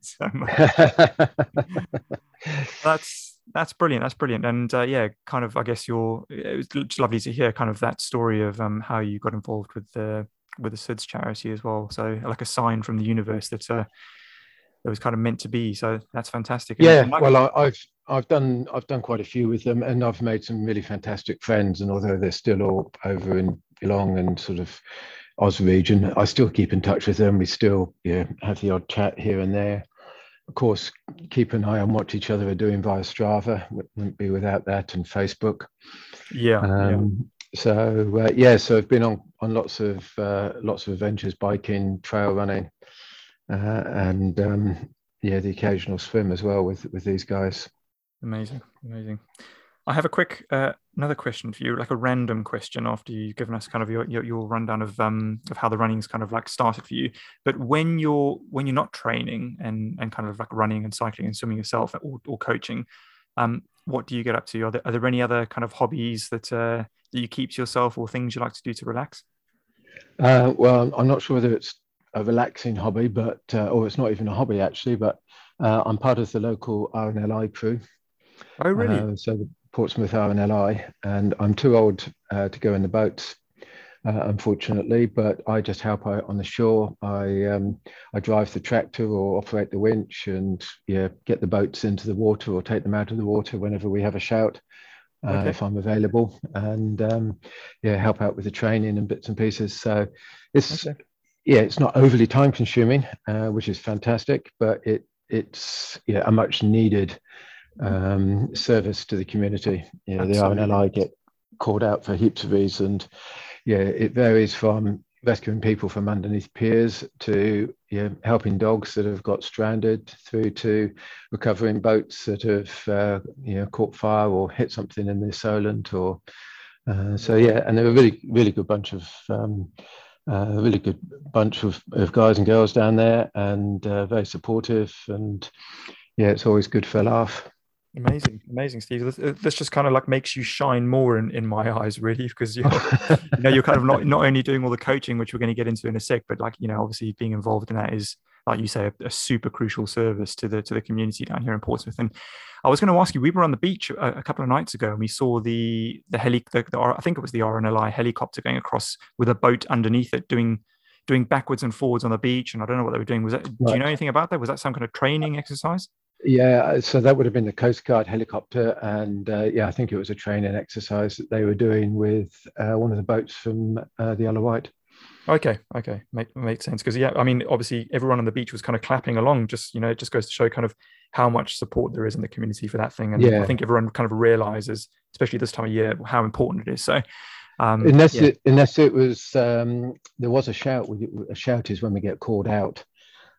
that's that's brilliant. That's brilliant. And uh, yeah, kind of, I guess you're. It was just lovely to hear kind of that story of um, how you got involved with the with the SIDS charity as well. So like a sign from the universe that uh, it was kind of meant to be. So that's fantastic.
Yeah, well, I, have I've done I've done quite a few with them, and I've made some really fantastic friends. And although they're still all over in Geelong and sort of Oz region, I still keep in touch with them. We still yeah have the odd chat here and there. Of course, keep an eye on what each other are doing via Strava. Wouldn't be without that and Facebook.
Yeah.
Um, yeah. So uh, yeah, so I've been on on lots of uh, lots of adventures, biking, trail running uh, and um, yeah, the occasional swim as well with with these guys.
Amazing, amazing. I have a quick uh, another question for you, like a random question after you've given us kind of your, your, your rundown of um of how the running's kind of like started for you. But when you're when you're not training and and kind of like running and cycling and swimming yourself or, or coaching, um, what do you get up to? Are there, are there any other kind of hobbies that uh, that you keep to yourself or things you like to do to relax?
Uh, well, I'm not sure whether it's a relaxing hobby, but uh, or it's not even a hobby actually. But uh, I'm part of the local RNLI crew.
Oh, really?
Uh, so the Portsmouth RNLI, and I'm too old uh, to go in the boats, uh, unfortunately. But I just help out on the shore. I um, I drive the tractor or operate the winch, and yeah, get the boats into the water or take them out of the water whenever we have a shout. Uh, okay. if I'm available, and um, yeah, help out with the training and bits and pieces. So it's okay yeah, it's not overly time consuming, uh, which is fantastic, but it it's yeah a much needed um, service to the community. You know, the RNLI get called out for heaps of reasons. Yeah, it varies from rescuing people from underneath piers to yeah, helping dogs that have got stranded through to recovering boats that have uh, you know caught fire or hit something in the Solent or uh, so yeah, and they're a really really good bunch of um, uh, really good bunch of, of guys and girls down there and uh, very supportive and yeah it's always good for a laugh
amazing amazing steve this, uh, this, just kind of like makes you shine more in, in my eyes really because you're, you know you're kind of not not only doing all the coaching which we're going to get into in a sec but like you know obviously being involved in that is like you say a, a super crucial service to the to the community down here in portsmouth and I was going to ask you. We were on the beach a, a couple of nights ago, and we saw the the heli. The, the, I think it was the RNLI helicopter going across with a boat underneath it, doing doing backwards and forwards on the beach. And I don't know what they were doing. Was that? Right. Do you know anything about that? Was that some kind of training exercise?
Yeah, uh, so that would have been the Coast Guard helicopter, and uh, yeah, I think it was a training exercise that they were doing with uh, one of the boats from uh, the Isle of Wight.
Okay, okay, make makes sense because yeah, I mean, obviously everyone on the beach was kind of clapping along. Just you know, it just goes to show kind of how much support there is in the community for that thing, and yeah. I think everyone kind of realizes, especially this time of year, how important it is. So,
um, unless yeah. it unless it was um, there was a shout. A shout is when we get called out.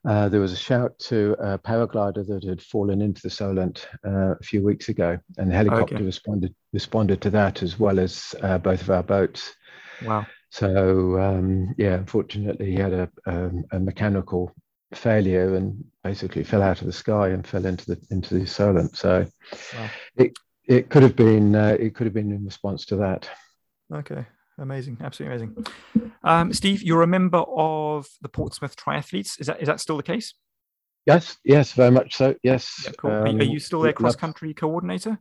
Uh, there was a shout to a paraglider that had fallen into the Solent uh, a few weeks ago, and the helicopter okay. responded responded to that as well as uh, both of our boats.
Wow.
So um, yeah, unfortunately, he had a, a, um, a, mechanical failure and basically fell out of the sky and fell into the into the Solent. So wow. it it could have been uh, it could have been in response to that.
Okay, amazing, absolutely amazing. Um, Steve, you're a member of the Portsmouth Triathletes. Is that is that still the case?
Yes, yes, very much so. Yes.
Yeah, cool. Um, are you still their cross country coordinator?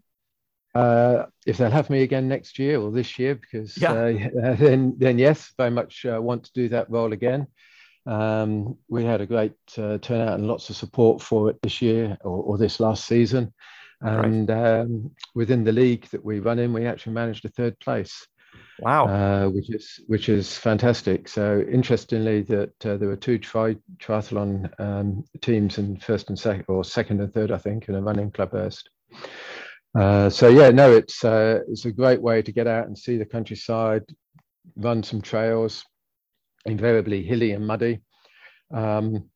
Uh, if they'll have me again next year or this year, because yeah. uh, then then yes, very much uh, want to do that role again. Um, we had a great uh, turnout and lots of support for it this year or, or this last season, and um, within the league that we run in, we actually managed a third place.
Wow,
uh, which is which is fantastic. So interestingly, that uh, there were two tri- triathlon um, teams in first and second, or second and third, I think, in a running club first. Uh, so yeah, no, it's uh, it's a great way to get out and see the countryside, run some trails, invariably hilly and muddy. Um,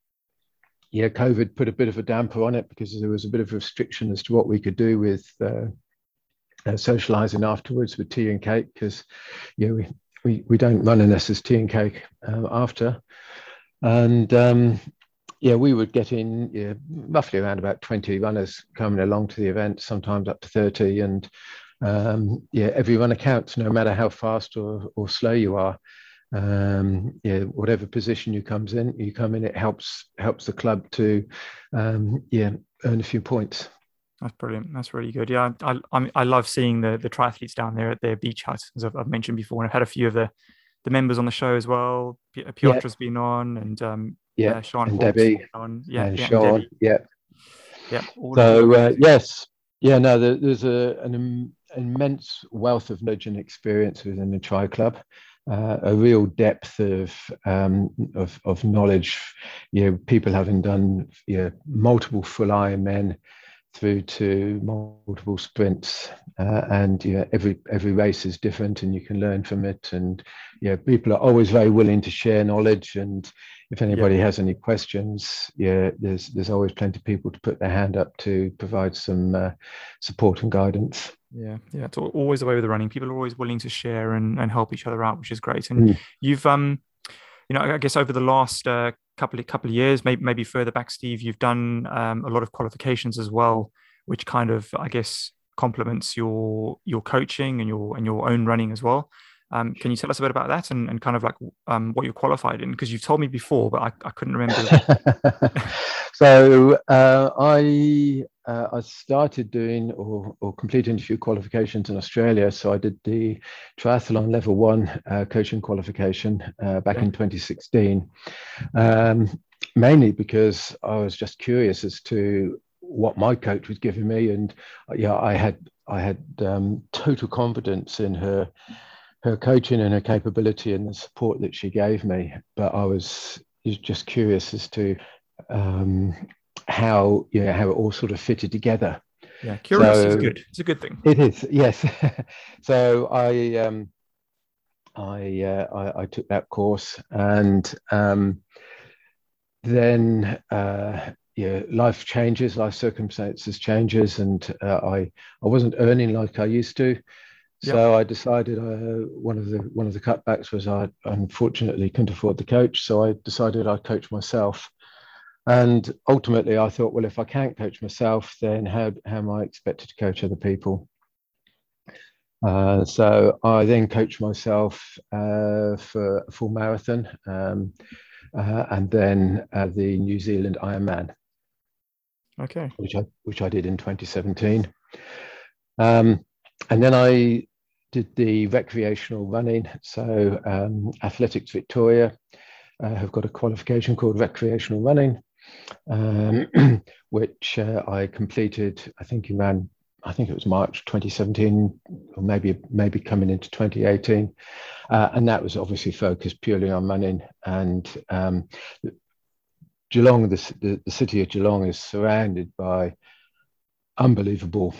yeah, COVID put a bit of a damper on it because there was a bit of restriction as to what we could do with uh, socializing afterwards with tea and cake because yeah, we, we we don't run unless there's tea and cake uh, after. And um, yeah, we would get in yeah, roughly around about 20 runners coming along to the event, sometimes up to 30. And um, yeah, every runner counts, no matter how fast or, or slow you are. Um, yeah, whatever position you comes in, you come in, it helps helps the club to um, yeah earn a few points.
That's brilliant. That's really good. Yeah, I I, I love seeing the the triathletes down there at their beach hut, as I've, I've mentioned before, and I've had a few of the the members on the show as well. Piotr's yeah. been on, and um,
yeah, uh,
Sean
and Debbie
on, yeah,
and yeah, Sean, and
yeah,
yeah. So uh, yes, yeah, no, there, there's a, an Im- immense wealth of knowledge and experience within the Tri Club. Uh, a real depth of, um, of of knowledge. You know, people having done you know, multiple full Ironmen through to multiple sprints, uh, and yeah, every every race is different, and you can learn from it. And yeah, people are always very willing to share knowledge and if anybody yeah. has any questions, yeah, there's there's always plenty of people to put their hand up to provide some uh, support and guidance.
Yeah, yeah, it's always the way with the running. People are always willing to share and, and help each other out, which is great. And mm. you've um, you know, I guess over the last uh, couple of couple of years, maybe maybe further back, Steve, you've done um, a lot of qualifications as well, which kind of I guess complements your your coaching and your and your own running as well. Um, can you tell us a bit about that and, and kind of like um, what you're qualified in? Because you've told me before, but I, I couldn't remember.
so uh, I uh, I started doing or, or completing a few qualifications in Australia. So I did the triathlon level one uh, coaching qualification uh, back in 2016, um, mainly because I was just curious as to what my coach was giving me, and yeah, I had I had um, total confidence in her her coaching and her capability and the support that she gave me. But I was just curious as to um, how you know how it all sort of fitted together.
Yeah, curious so, is good. It's a good thing.
It is, yes. so I um, I, uh, I, I took that course and um, then uh, yeah, life changes, life circumstances changes, and uh, I I wasn't earning like I used to. So yep. I decided uh, one of the one of the cutbacks was I unfortunately couldn't afford the coach, so I decided I'd coach myself. And ultimately, I thought, well, if I can't coach myself, then how how am I expected to coach other people? Uh, so I then coached myself uh, for a full marathon, um, uh, and then the New Zealand Ironman.
Okay.
Which I which I did in 2017. Um, and then I did the recreational running. So um, Athletics Victoria uh, have got a qualification called recreational running, um, which uh, I completed, I think, around I think it was March 2017, or maybe maybe coming into 2018, uh, and that was obviously focused purely on running. And um, Geelong, the, the, the city of Geelong, is surrounded by unbelievable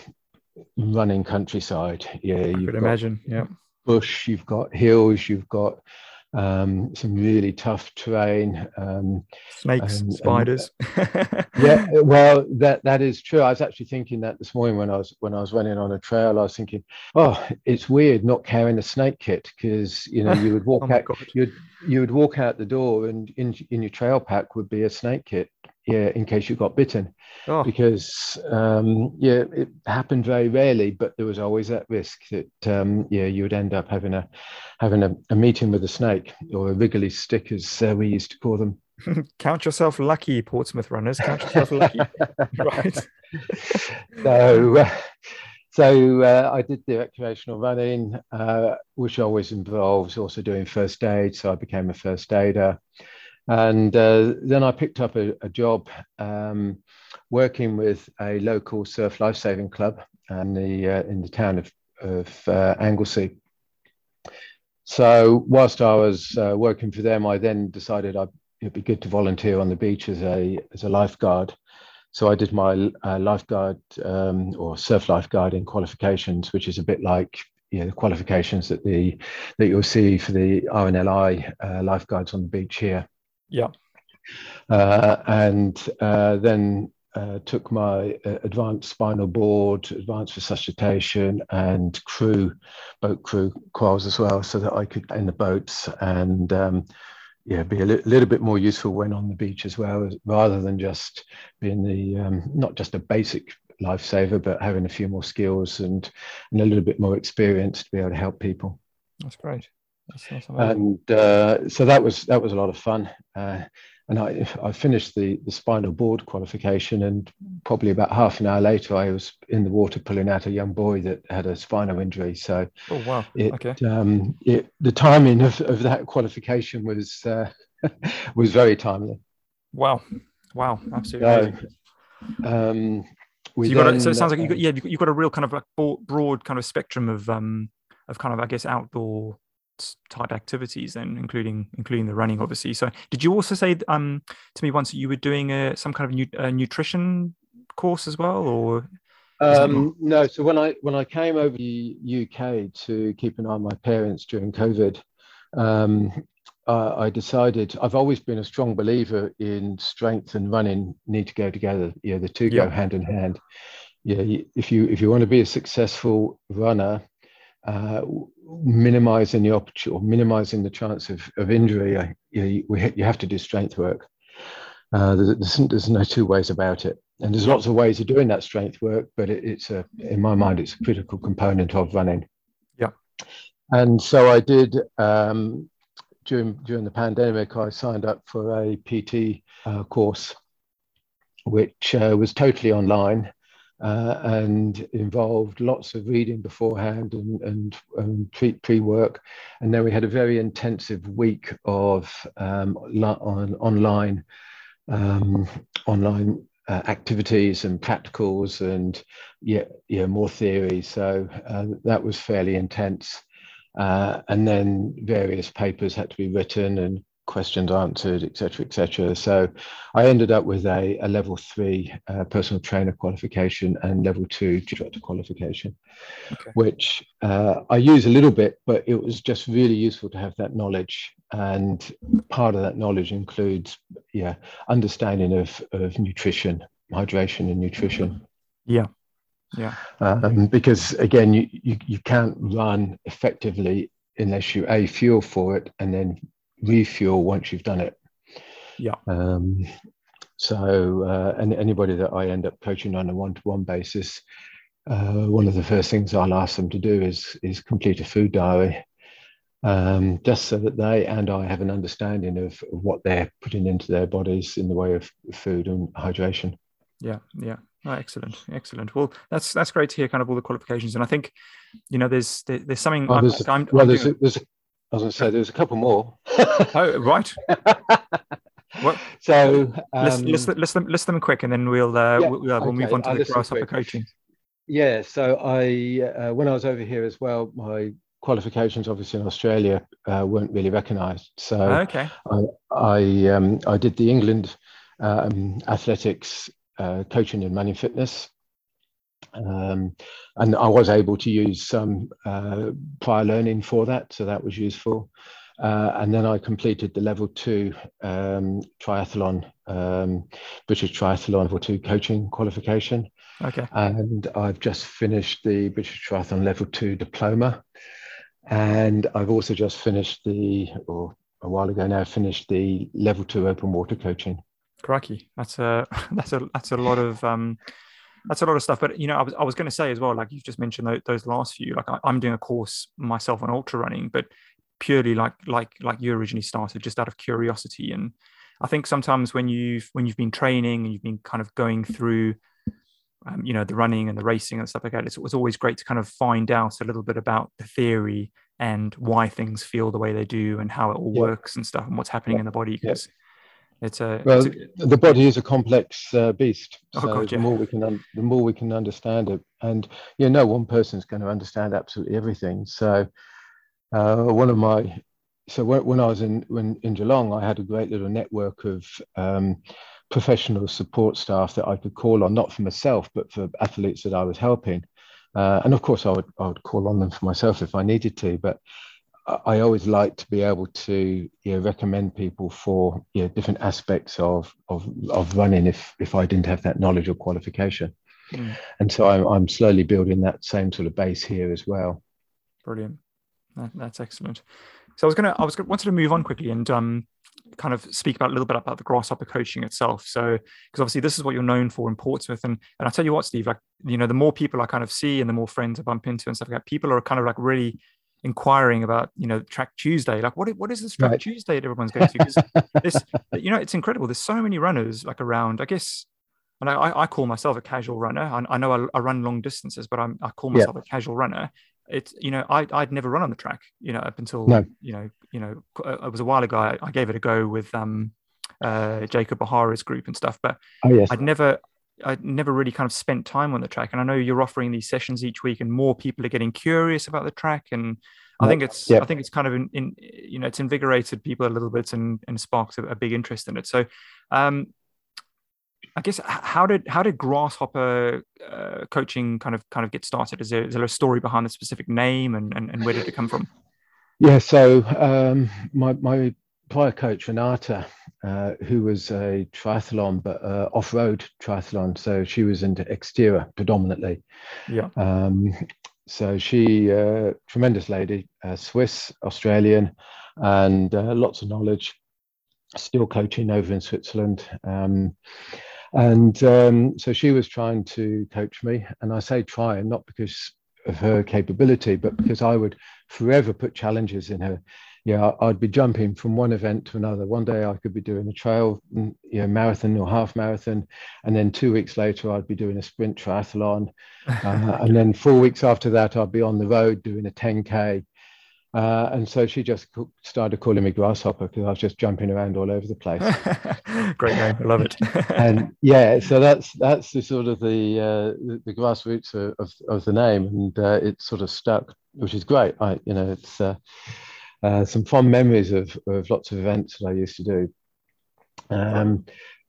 running countryside. Yeah,
you could imagine. Yeah,
bush, you've got hills, you've got um, some really tough terrain. Um,
Snakes, and, spiders.
And, yeah, well, that that is true. I was actually thinking that this morning when I was when I was running on a trail. I was thinking, oh, it's weird not carrying a snake kit because you know you would walk oh out, you'd you would walk out the door and in in your trail pack would be a snake kit yeah, in case you got bitten, oh. because um, yeah, it happened very rarely, but there was always that risk that um, yeah, you would end up having a having a, a meeting with a snake or a wriggly stick, as uh, we used to call them.
Count yourself lucky, Portsmouth runners. Count yourself lucky. right.
so, uh, so uh, I did the recreational running, uh, which always involves also doing first aid. So I became a first aider. And uh, then I picked up a, a job um, working with a local surf lifesaving club in the, uh, in the town of, of uh, Anglesea. So whilst I was uh, working for them, I then decided I'd, it'd be good to volunteer on the beach as a, as a lifeguard. So I did my uh, lifeguard um, or surf lifeguarding qualifications, which is a bit like you know, the qualifications that the that you'll see for the RNLI uh, lifeguards on the beach here.
Yeah.
Uh, and uh, then uh, took my uh, advanced spinal board, advanced resuscitation, and crew, boat crew quals as well, so that I could in the boats and um, yeah, be a li- little bit more useful when on the beach as well, rather than just being the um, not just a basic lifesaver, but having a few more skills and and a little bit more experience to be able to help people.
That's great
and uh, so that was that was a lot of fun. Uh, and I, I finished the, the spinal board qualification, and probably about half an hour later, I was in the water pulling out a young boy that had a spinal injury. So,
oh wow,
it,
okay.
Um, it, the timing of, of that qualification was uh, was very timely.
Wow, wow, absolutely.
um,
so, you got a, so it sounds like you got yeah you've got a real kind of like broad kind of spectrum of um of kind of I guess outdoor type activities then including including the running obviously. So did you also say um to me once that you were doing a some kind of nu- a nutrition course as well or
um, no. So when i when i came over the uk to keep an eye on my parents during covid um, uh, i decided i've always been a strong believer in strength and running need to go together. Yeah the two go hand in hand. Yeah if you if you want to be a successful runner uh, minimizing the opportunity or minimizing the chance of, of injury, I, you, we, you have to do strength work. Uh, there's, there's, no two ways about it. And there's lots of ways of doing that strength work, but it, it's a, in my mind, it's a critical component of running.
Yeah.
And so I did, um, during, during the pandemic, I signed up for a PT uh, course, which uh, was totally online uh, and involved lots of reading beforehand and, and, and pre work. And then we had a very intensive week of um, on, online um, online uh, activities and practicals and yeah, yeah, more theory. So uh, that was fairly intense. Uh, and then various papers had to be written and questions answered, etc., etc. So I ended up with a, a level three uh, personal trainer qualification and level two instructor qualification, okay. which uh, I use a little bit, but it was just really useful to have that knowledge. And part of that knowledge includes, yeah, understanding of, of nutrition, hydration, and nutrition.
Yeah. Yeah.
Um, because again, you, you, you can't run effectively unless you a fuel for it and then refuel once you've done it.
Yeah.
Um, so, uh, and anybody that I end up coaching on a one-to-one basis, uh, one of the first things I'll ask them to do is is complete a food diary, um, just so that they and I have an understanding of, of what they're putting into their bodies in the way of food and hydration.
Yeah, yeah. Oh, excellent, excellent. Well, that's that's great to hear, kind of all the qualifications, and I think, you know, there's there, there's something.
Oh, there's, I'm, well, I'm there's, a, there's a I was going to say there's a couple more.
oh, right.
What? So
um, list, list, list, them, list them quick, and then we'll uh, yeah, we'll, we'll okay. move on to the grasshopper coaching.
yeah, so I uh, when I was over here as well, my qualifications obviously in Australia uh, weren't really recognised. So
okay.
I I, um, I did the England um, athletics uh, coaching and running fitness. Um, and I was able to use some uh, prior learning for that, so that was useful. Uh, and then I completed the level two um, triathlon, um, British Triathlon level two coaching qualification.
Okay.
And I've just finished the British Triathlon level two diploma. And I've also just finished the, or a while ago now, finished the level two open water coaching.
Crikey, that's a that's a that's a lot of um, that's a lot of stuff. But you know, I was I was going to say as well, like you've just mentioned those, those last few. Like I, am doing a course myself on ultra running, but purely like like like you originally started, just out of curiosity. And I think sometimes when you've when you've been training and you've been kind of going through, um, you know, the running and the racing and stuff like that, it was always great to kind of find out a little bit about the theory and why things feel the way they do and how it all yeah. works and stuff and what's happening yeah. in the body because it's a
well,
it's
a, the body is a complex uh, beast.
Oh, so God,
the more we can, un- the more we can understand it, and you know, no one person's going to understand absolutely everything. So, uh, one of my, so when, when I was in when in Geelong, I had a great little network of um, professional support staff that I could call on, not for myself, but for athletes that I was helping. Uh, and of course, I would I would call on them for myself if I needed to, but I always like to be able to you know, recommend people for you know, different aspects of, of, of running if, if I didn't have that knowledge or qualification. Mm. And so I'm, I'm slowly building that same sort of base here as well.
Brilliant. That, that's excellent. So I was gonna, I was gonna, wanted to move on quickly and um, kind of speak about a little bit about the grasshopper coaching itself. So because obviously this is what you're known for in Portsmouth, and and I tell you what, Steve, like you know, the more people I kind of see and the more friends I bump into and stuff like that, people are kind of like really inquiring about you know track tuesday like what, what is this track right. tuesday that everyone's going to because this you know it's incredible there's so many runners like around i guess and i, I call myself a casual runner i, I know I, I, run long distances but I'm, i call myself yeah. a casual runner it's you know I, i'd never run on the track you know up until no. you know you know it was a while ago I, I gave it a go with um uh jacob bahara's group and stuff but
oh, yes.
i'd never I never really kind of spent time on the track. And I know you're offering these sessions each week, and more people are getting curious about the track. And I think it's I think it's kind of in, in, you know it's invigorated people a little bit and, and sparked a, a big interest in it. So um, I guess how did how did Grasshopper uh, coaching kind of kind of get started? Is there, is there a story behind the specific name and, and, and where did it come from?
Yeah, so um, my my player coach Renata, uh, who was a triathlon but uh, off-road triathlon, so she was into XTERRA predominantly.
Yeah.
Um, so she, uh, tremendous lady, uh, Swiss, Australian, and uh, lots of knowledge. Still coaching over in Switzerland. Um, and um, so she was trying to coach me. And I say trying, not because of her capability, but because I would forever put challenges in her yeah, I'd be jumping from one event to another. One day I could be doing a trail, mm, you know, marathon or half marathon, and then two weeks later I'd be doing a sprint triathlon, uh, and then four weeks after that I'd be on the road doing a 10k. Uh, and so she just started calling me grasshopper because I was just jumping around all over the place.
Great name, I love it.
and yeah, so that's that's the sort of the uh, the, the grassroots of, of, of, the name, and uh, it sort of stuck, which is great. I, you know, it's uh, some fond memories of, of lots of events that I used to do. Um,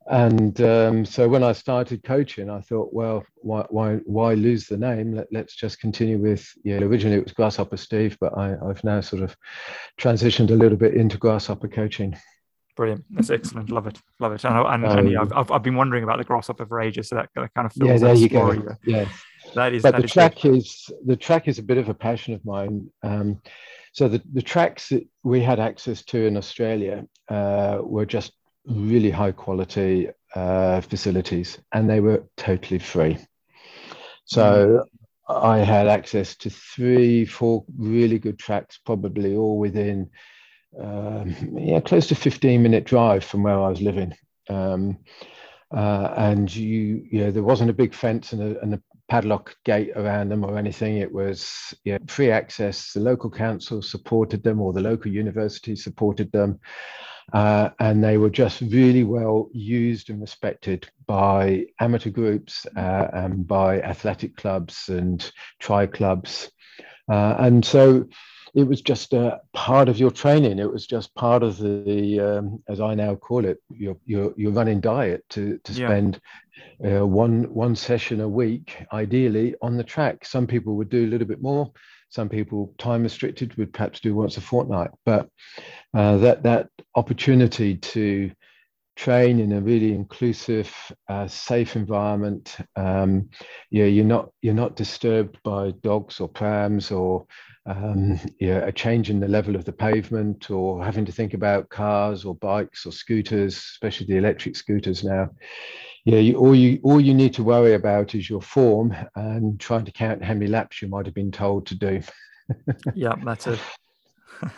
and um, so when I started coaching, I thought, well, why why why lose the name? Let, us just continue with. Yeah, originally it was Grasshopper Steve, but I, I've now sort of transitioned a little bit into Grasshopper coaching.
Brilliant. That's excellent. Love it. Love it. And, and, um, and yeah, I've, I've been wondering about the grasshopper for ages. So that, that kind of
fills yeah, there you story. go. Yeah.
That is.
But
that
the
is
track
good.
is the track is a bit of a passion of mine. Um, so the, the tracks that we had access to in Australia uh, were just really high quality uh, facilities and they were totally free. So mm. I had access to three, four really good tracks, probably all within um, yeah, close to 15 minute drive from where I was living. Um, uh, and you, you know, there wasn't a big fence and a, and a padlock gate around them or anything. It was yeah, free access. The local council supported them, or the local university supported them. uh, and they were just really well used and respected by amateur groups uh, and by athletic clubs and tri clubs. Uh, and so it was just a part of your training. It was just part of the, um, as I now call it, your your, your running diet to to spend. Uh, one one session a week, ideally on the track. Some people would do a little bit more. Some people, time restricted, would perhaps do once a fortnight. But uh, that that opportunity to train in a really inclusive, uh, safe environment. Um, yeah, you're not you're not disturbed by dogs or prams or um, yeah, a change in the level of the pavement or having to think about cars or bikes or scooters, especially the electric scooters now. Yeah, you, all you all you need to worry about is your form and trying to count how many laps you might have been told to do.
yeah, that's it.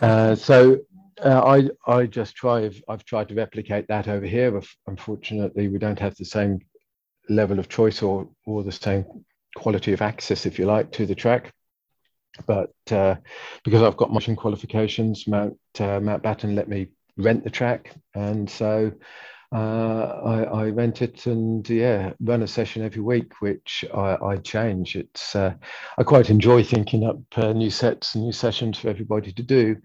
uh, so uh, I I just try. I've, tried to replicate that over here. Unfortunately, we don't have the same level of choice or or the same quality of access, if you like, to the track. But uh, because I've got motion qualifications, Mount uh, Mountbatten let me rent the track, and so uh, I, I, rent it and yeah, run a session every week, which I, I change. It's uh, I quite enjoy thinking up uh, new sets and new sessions for everybody to do.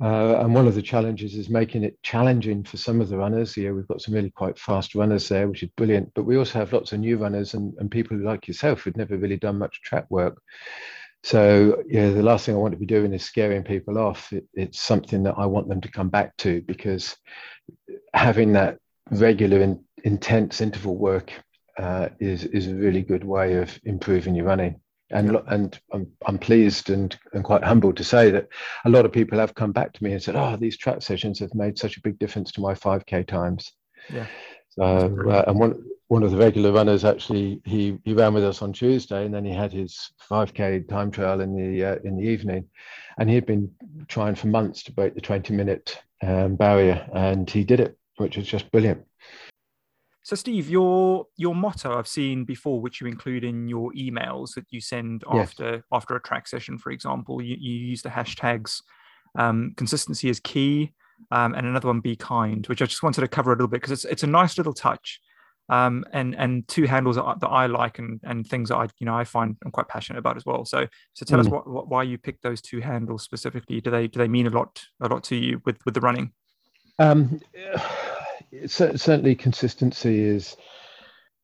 Uh, and one of the challenges is making it challenging for some of the runners. Yeah, we've got some really quite fast runners there, which is brilliant. But we also have lots of new runners and, and people like yourself who've never really done much track work. So yeah, the last thing I want to be doing is scaring people off. It, it's something that I want them to come back to because having that regular and intense interval work uh, is is a really good way of improving your running and yeah. and I'm, I'm pleased and, and quite humbled to say that a lot of people have come back to me and said, "Oh, these track sessions have made such a big difference to my 5k times."
Yeah.
So uh, and one one of the regular runners actually he he ran with us on Tuesday and then he had his 5k time trial in the uh, in the evening, and he had been trying for months to break the 20 minute um, barrier and he did it, which was just brilliant.
So, Steve, your your motto I've seen before, which you include in your emails that you send yes. after after a track session, for example, you, you use the hashtags um, "consistency is key" um, and another one "be kind," which I just wanted to cover a little bit because it's it's a nice little touch, um, and and two handles that, that, I like and and things that I you know I find I'm quite passionate about as well. So so tell mm. us what, what, why you picked those two handles specifically. Do they do they mean a lot a lot to you with with the running?
Certainly consistency is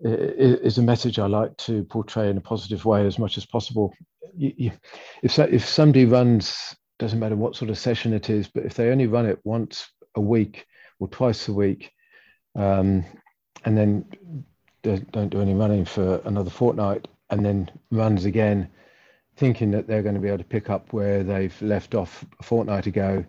is a message I like to portray in a positive way as much as possible. If if somebody runs, doesn't matter what sort of session it is, but if they only run it once a week or twice a week, um, and then don't do any running for another fortnight, and then runs again, thinking that they're going to be able to pick up where they've left off a fortnight ago,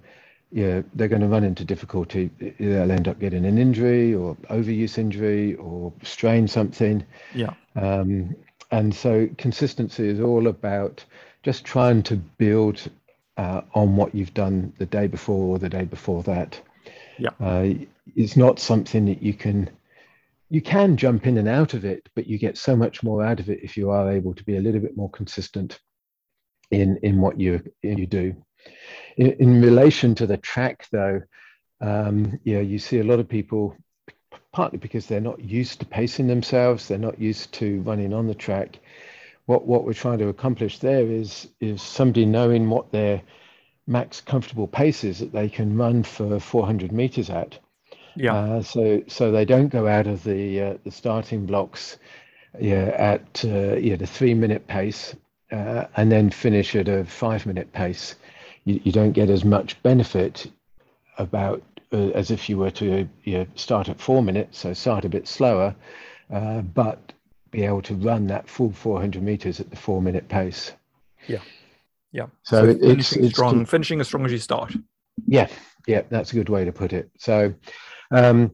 yeah, they're going to run into difficulty. They'll end up getting an injury or overuse injury or strain something.
Yeah.
Um, and so consistency is all about just trying to build uh, on what you've done the day before or the day before that.
Yeah. Uh,
it's not something that you can you can jump in and out of it, but you get so much more out of it if you are able to be a little bit more consistent in in what you you do. In, in relation to the track, though, um, yeah, you see a lot of people, partly because they're not used to pacing themselves, they're not used to running on the track. What what we're trying to accomplish there is is somebody knowing what their max comfortable pace is that they can run for 400 meters at.
Yeah. Uh,
so so they don't go out of the uh, the starting blocks, yeah, at uh, yeah the three minute pace, uh, and then finish at a five minute pace you, you don't get as much benefit about uh, as if you were to you know, start at four minutes, so start a bit slower, uh, but be able to run that full 400 meters at the four minute pace.
Yeah. Yeah.
So, so it,
finishing it's strong, finishing as strong as you start.
Yeah. Yeah. That's a good way to put it. So, um,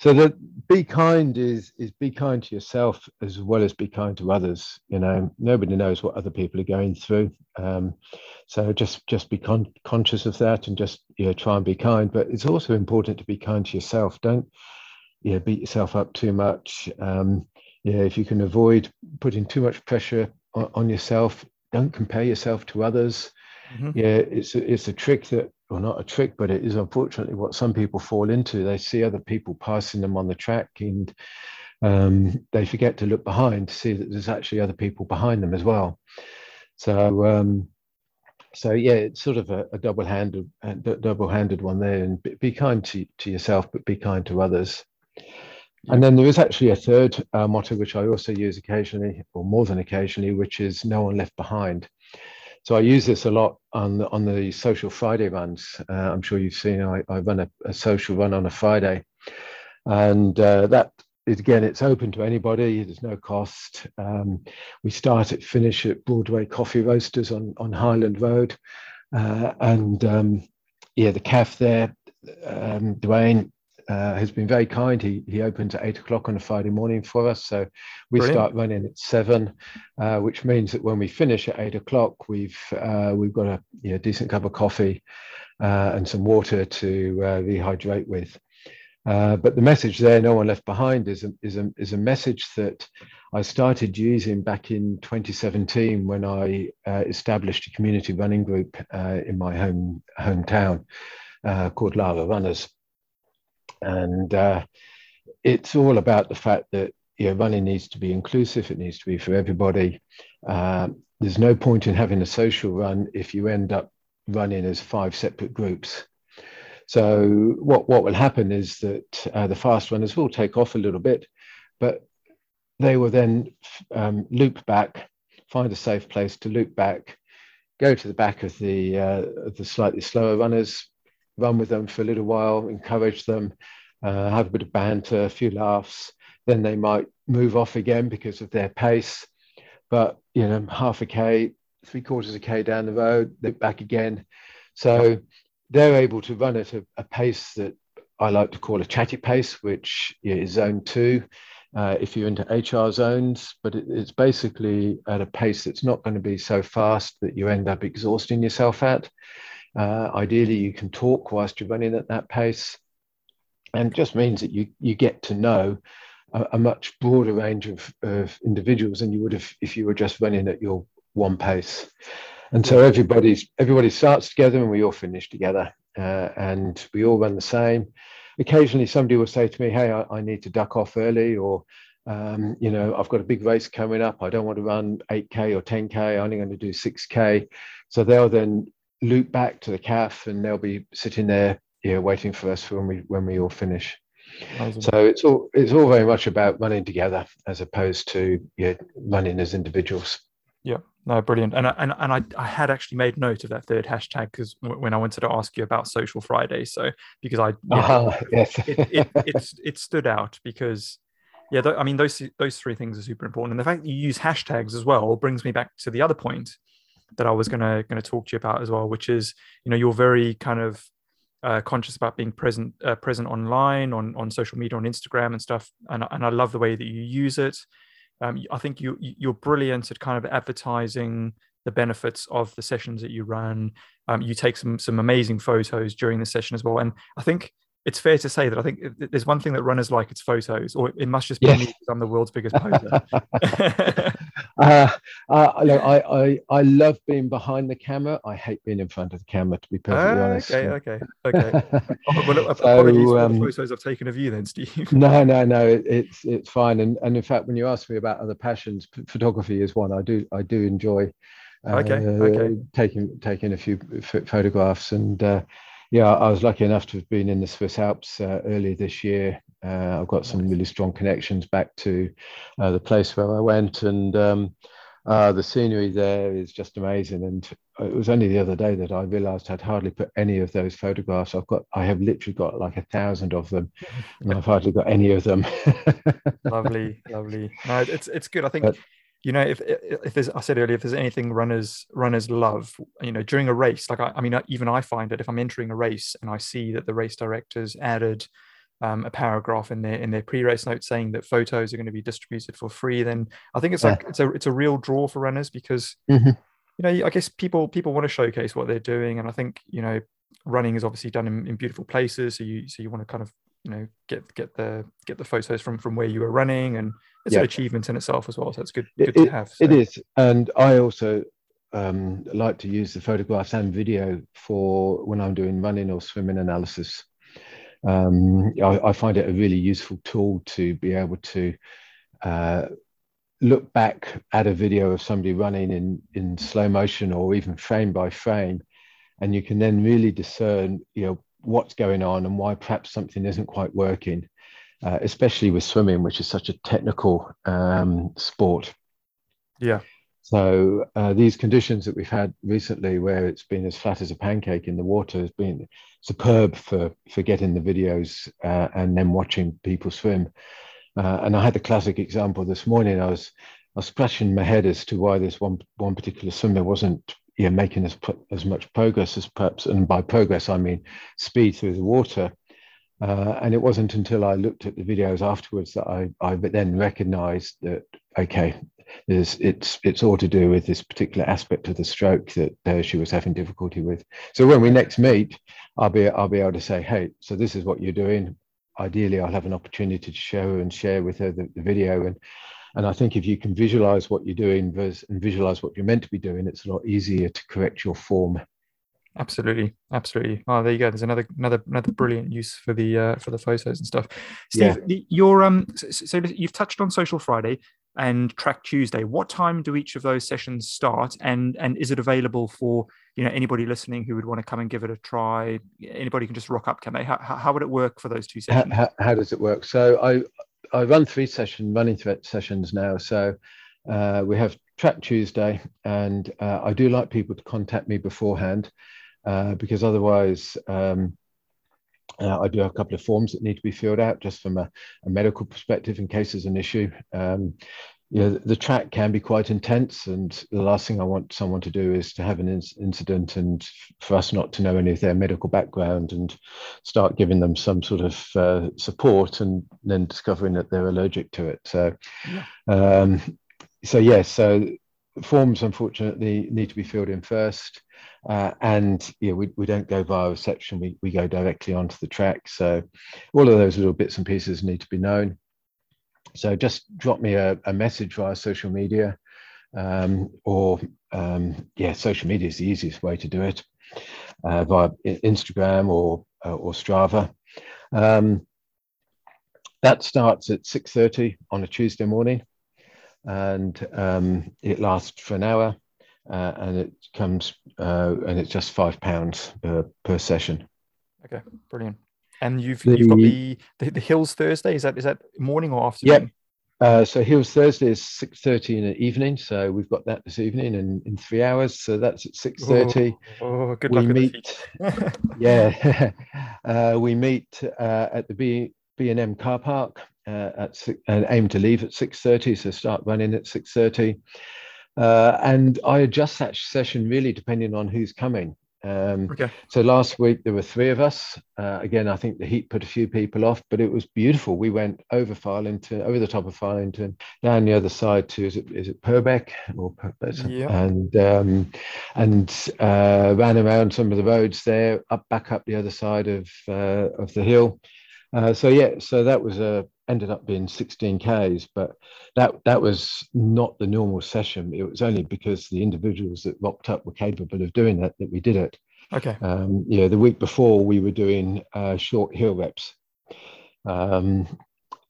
so that be kind is is be kind to yourself as well as be kind to others. You know, nobody knows what other people are going through. Um, so just just be con- conscious of that and just you know try and be kind. But it's also important to be kind to yourself. Don't you know, beat yourself up too much. Um, yeah, if you can avoid putting too much pressure on, on yourself, don't compare yourself to others. Mm-hmm. Yeah, it's a, it's a trick that or not a trick, but it is unfortunately what some people fall into. They see other people passing them on the track and um, they forget to look behind to see that there's actually other people behind them as well. So, um, so yeah, it's sort of a, a double-handed, a double-handed one there. And be, be, kind to, to yourself, but be kind to others. And then there is actually a third uh, motto, which I also use occasionally, or more than occasionally, which is "No one left behind." So I use this a lot on the, on the social Friday runs. Uh, I'm sure you've seen I, I run a, a, social run on a Friday, and uh, that is, again it's open to anybody. There's no cost. Um, we start at finish at Broadway Coffee Roasters on on Highland Road, uh, and um, yeah, the calf there, um, Dwayne uh, has been very kind. He he opens at eight o'clock on a Friday morning for us, so we Brilliant. start running at seven, uh, which means that when we finish at eight o'clock, we've uh, we've got a you know, decent cup of coffee uh, and some water to uh, rehydrate with. Uh, but the message there, no one left behind, is a, is a is a message that I started using back in 2017 when I established a community running group in my home hometown called Lara Runners and uh, it's all about the fact that you know, running needs to be inclusive. It needs to be for everybody. Uh, there's no point in having a social run if you end up running as five separate groups. So what what will happen is that uh, the fast runners will take off a little bit, but they will then um, loop back, find a safe place to loop back, go to the back of the uh, the slightly slower runners, run with them for a little while, encourage them, uh, have a bit of banter, a few laughs. Then they might move off again because of their pace. But you know, half a k, three quarters of a k down the road, they're back again. So they're able to run at a, a pace that I like to call a chatty pace, which is zone two. Uh, if you're into HR zones, but it, it's basically at a pace that's not going to be so fast that you end up exhausting yourself at. Uh, ideally, you can talk whilst you're running at that pace, and just means that you you get to know a, a much broader range of, of individuals than you would have if you were just running at your one pace. And so everybody's everybody starts together, and we all finish together, uh, and we all run the same. Occasionally, somebody will say to me, "Hey, I, I need to duck off early," or um, you know, I've got a big race coming up. I don't want to run 8K or 10K. I'm only going to do 6K. So they'll then loop back to the calf and they'll be sitting there you know, waiting for us when we when we all finish. Awesome. So it's all it's all very much about running together as opposed to you know, running as individuals.
Yeah, no, brilliant. And I, and and I, I had actually made note of that third hashtag because when I wanted to ask you about Social Friday, so because I
uh-huh, yes.
it, it, it, it stood out because yeah, th- I mean those those three things are super important, and the fact that you use hashtags as well brings me back to the other point that I was gonna gonna talk to you about as well, which is you know you're very kind of uh, conscious about being present uh, present online on on social media on Instagram and stuff and, and I love the way that you use it um, I think you you're brilliant at kind of advertising the benefits of the sessions that you run um, you take some some amazing photos during the session as well and I think it's fair to say that I think there's one thing that runners like it's photos, or it must just be yes. me because I'm the world's biggest poser.
uh, uh, look, I, I I love being behind the camera. I hate being in front of the camera, to be perfectly uh, honest.
Okay, okay, okay. oh, well, apologies so, um, for the um, photos I've taken of you, then, Steve.
no, no, no. It, it's it's fine. And and in fact, when you ask me about other passions, photography is one I do I do enjoy.
okay, okay.
Uh, taking taking a few photographs and uh, yeah, I was lucky enough to have been in the Swiss Alps uh, earlier this year. Uh, I've got some really strong connections back to uh, the place where I went, and um, uh, the scenery there is just amazing. And it was only the other day that I realised I'd hardly put any of those photographs. I've got, I have literally got like a thousand of them, and I've hardly got any of them.
lovely, lovely. No, it's it's good. I think. But, you know if if there's i said earlier if there's anything runners runners love you know during a race like i, I mean even i find that if i'm entering a race and i see that the race directors added um, a paragraph in their in their pre-race note saying that photos are going to be distributed for free then i think it's like yeah. it's a it's a real draw for runners because mm-hmm. you know i guess people people want to showcase what they're doing and i think you know running is obviously done in, in beautiful places so you so you want to kind of you know get get the get the photos from from where you were running and it's yeah. an achievement in itself as well so it's good good
it,
to have
so. it is and i also um, like to use the photographs and video for when I'm doing running or swimming analysis. Um, I, I, find it a really useful tool to be able to uh, look back at a video of somebody running in, in slow motion or even frame by frame, and you can then really discern, you know, what's going on and why perhaps something isn't quite working, uh, especially with swimming, which is such a technical um, sport.
Yeah.
So uh, these conditions that we've had recently, where it's been as flat as a pancake in the water, has been superb for for getting the videos uh, and then watching people swim. Uh, and I had the classic example this morning. I was I was scratching my head as to why this one one particular swimmer wasn't yeah, making as as much progress as perhaps, and by progress I mean speed through the water. Uh, and it wasn't until I looked at the videos afterwards that I, I then recognised that okay, it's it's all to do with this particular aspect of the stroke that uh, she was having difficulty with. So when we next meet, I'll be I'll be able to say, hey, so this is what you're doing. Ideally, I'll have an opportunity to show and share with her the, the video and and I think if you can visualize what you're doing and visualize what you're meant to be doing, it's a lot easier to correct your form.
Absolutely, absolutely. Oh, there you go. There's another another another brilliant use for the uh, for the photos and stuff. Steve, yeah. your um, so, so you've touched on Social Friday and Track Tuesday. What time do each of those sessions start, and and is it available for you know anybody listening who would want to come and give it a try? Anybody can just rock up, can they? How, how would it work for those two sessions?
How, how, how does it work? So I I run three session running threat sessions now. So uh, we have Track Tuesday, and uh, I do like people to contact me beforehand uh, because otherwise. Um, uh, I do have a couple of forms that need to be filled out just from a, a medical perspective in case there's an issue. Um, you know, the track can be quite intense, and the last thing I want someone to do is to have an in- incident and for us not to know any of their medical background and start giving them some sort of uh, support and then discovering that they're allergic to it. So, yeah. um, so yes, so forms unfortunately need to be filled in first. Uh, and yeah, we, we don't go via reception, we, we go directly onto the track. So all of those little bits and pieces need to be known. So just drop me a, a message via social media um, or um, yeah, social media is the easiest way to do it uh, via Instagram or, uh, or Strava. Um, that starts at 6.30 on a Tuesday morning and um, it lasts for an hour uh, and it comes uh, and it's just five pounds per, per session.
Okay, brilliant. And you've the, you've got the, the, the Hills Thursday. Is that is that morning or afternoon?
Yep. Uh, so Hills Thursday is six thirty in the evening. So we've got that this evening in, in three hours. So that's at six thirty.
Oh, oh, good
we
luck.
Meet, yeah, uh, we meet uh, at the B B and M car park uh, at six, and aim to leave at six thirty. So start running at six thirty. Uh, and I adjust that session really depending on who's coming. Um, okay. So last week there were three of us. Uh, again, I think the heat put a few people off, but it was beautiful. We went over Farlington, over the top of Farlington, down the other side to is it is it Purbeck or Purbeck? Yeah. And um, and uh, ran around some of the roads there, up back up the other side of uh, of the hill. Uh, so yeah, so that was a ended up being 16 Ks, but that that was not the normal session. It was only because the individuals that rocked up were capable of doing that that we did it.
Okay.
Um, yeah, the week before we were doing uh, short hill reps. Um,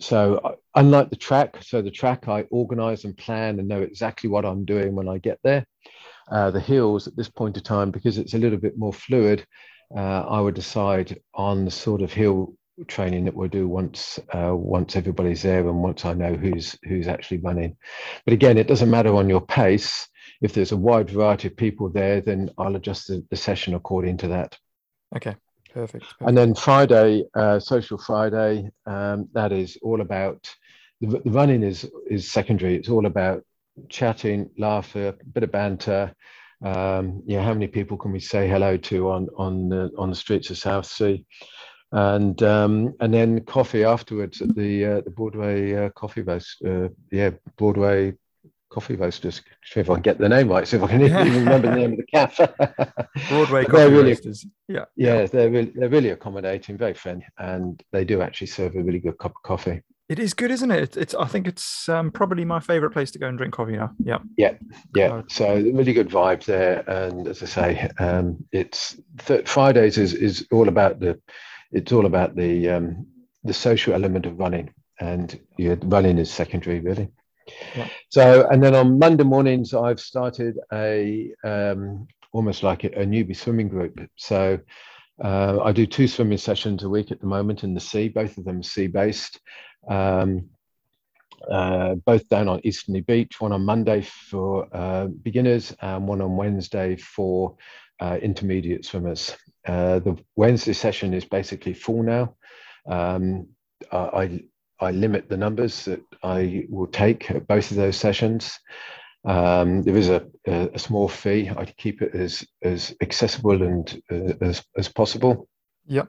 so uh, unlike the track, so the track I organize and plan and know exactly what I'm doing when I get there. Uh, the hills at this point of time, because it's a little bit more fluid, uh, I would decide on the sort of hill training that we'll do once uh, once everybody's there and once I know who's who's actually running. But again, it doesn't matter on your pace. If there's a wide variety of people there, then I'll adjust the, the session according to that.
Okay, perfect. perfect.
And then Friday, uh, Social Friday, um, that is all about the, the running is is secondary. It's all about chatting, laughter, a bit of banter. Um, yeah, how many people can we say hello to on on the on the streets of Southsea? And um, and then coffee afterwards at the uh, the Broadway uh, Coffee Roast. Uh, yeah, Broadway Coffee Roasters. See if I can get the name right. See if I can even remember the name of the cafe.
Broadway Coffee really, Roasters.
Yeah, yeah, they're really they're really accommodating, very friendly, and they do actually serve a really good cup of coffee.
It is good, isn't it? It's, it's I think it's um, probably my favorite place to go and drink coffee now. Yeah.
Yeah, yeah. So really good vibe there, and as I say, um, it's th- Fridays is is all about the, it's all about the um, the social element of running, and yeah, running is secondary really. Yeah. So and then on Monday mornings, I've started a um, almost like a, a newbie swimming group. So uh, I do two swimming sessions a week at the moment in the sea. Both of them sea based. Um, uh, both down on Eastney Beach. One on Monday for uh, beginners, and one on Wednesday for uh, intermediate swimmers. Uh, the Wednesday session is basically full now. Um, I I limit the numbers that I will take at both of those sessions. Um, there is a, a, a, small fee. I keep it as as accessible and uh, as as possible.
Yep.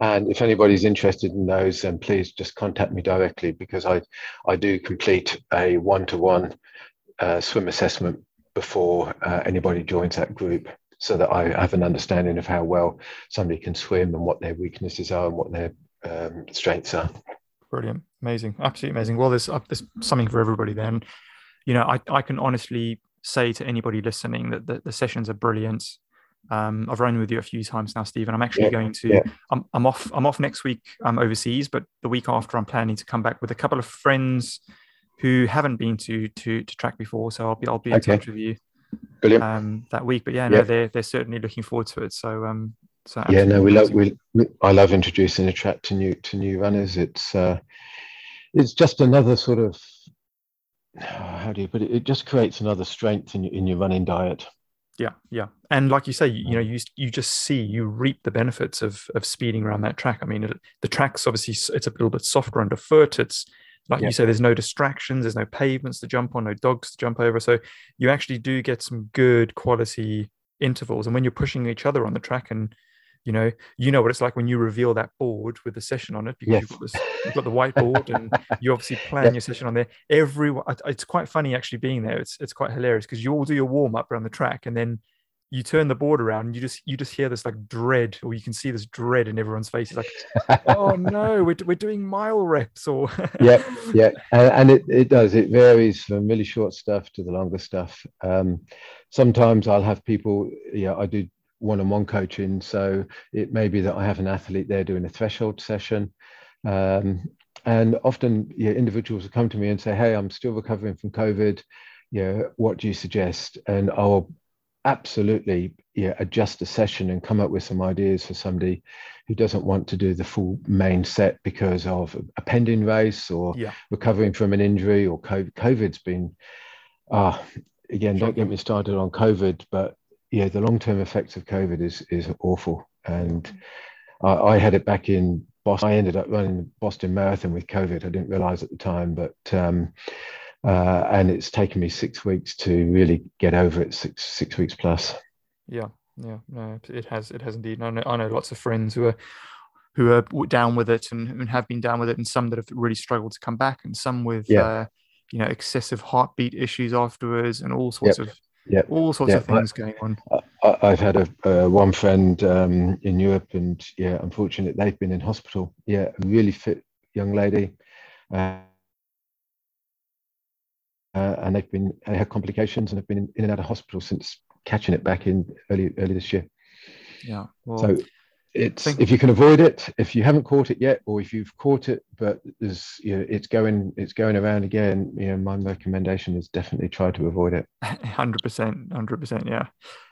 And if anybody's interested in those, then please just contact me directly because I I do complete a one to one swim assessment before uh, anybody joins that group, so that I have an understanding of how well somebody can swim and what their weaknesses are and what their um, strengths are.
Brilliant, amazing, absolutely amazing. Well, there's uh, there's something for everybody then you know, I, I can honestly say to anybody listening that the, the sessions are brilliant. Um, I've run with you a few times now, Stephen. I'm actually yeah, going to. Yeah. I'm, I'm off. I'm off next week. I'm overseas, but the week after, I'm planning to come back with a couple of friends who haven't been to to to track before. So I'll be I'll be in okay. touch with you.
Brilliant.
Um, that week, but yeah, no, they're they're certainly looking forward to it. So um, so
yeah, no, we love we, we I love introducing a track to new to new runners. It's uh, it's just another sort of how do you put it? It just creates another strength in your, in your running diet.
Yeah, yeah, and like you say, you, you know, you you just see you reap the benefits of of speeding around that track. I mean, it, the track's obviously it's a little bit softer underfoot. It's like yeah. you say, there's no distractions, there's no pavements to jump on, no dogs to jump over. So you actually do get some good quality intervals. And when you're pushing each other on the track and you know you know what it's like when you reveal that board with the session on it because yes. you've, got this, you've got the whiteboard and you obviously plan your session on there everyone it's quite funny actually being there it's it's quite hilarious because you all do your warm up around the track and then you turn the board around and you just you just hear this like dread or you can see this dread in everyone's faces like oh no we're, we're doing mile reps or
yeah yeah and, and, it, it does it varies from really short stuff to the longer stuff um, sometimes i'll have people yeah i do one-on-one coaching. So it may be that I have an athlete there doing a threshold session. Um, and often yeah, individuals will come to me and say, Hey, I'm still recovering from COVID. Yeah, what do you suggest? And I'll absolutely yeah, adjust a session and come up with some ideas for somebody who doesn't want to do the full main set because of a pending race or yeah. recovering from an injury or COVID. COVID's been, uh, again, don't get me started on COVID, but yeah, the long term effects of COVID is is awful. And I, I, had it back in Boston. I ended up running the Boston Marathon with COVID. I didn't realize at the time, but um, uh, and it's taken me six weeks to really get over it. Six six weeks plus.
Yeah, yeah, no, it has. It has indeed. I know. I know lots of friends who are who are down with it and, and have been down with it, and some that have really struggled to come back, and some with. Yeah. Uh, you know, excessive heartbeat issues afterwards, and all sorts yep. of
yeah,
all sorts
yeah.
of things going on.
I, have had a uh, one friend um, in Europe, and yeah, unfortunately, they've been in hospital. Yeah, a really fit young lady, uh, uh, and they've been they had complications and have been in, in, and out of hospital since catching it back in early early this year.
Yeah.
Well, so it's if you can avoid it if you haven't caught it yet or if you've caught it but there's you know it's going it's going around again you know my recommendation is definitely try to avoid it
100% 100% yeah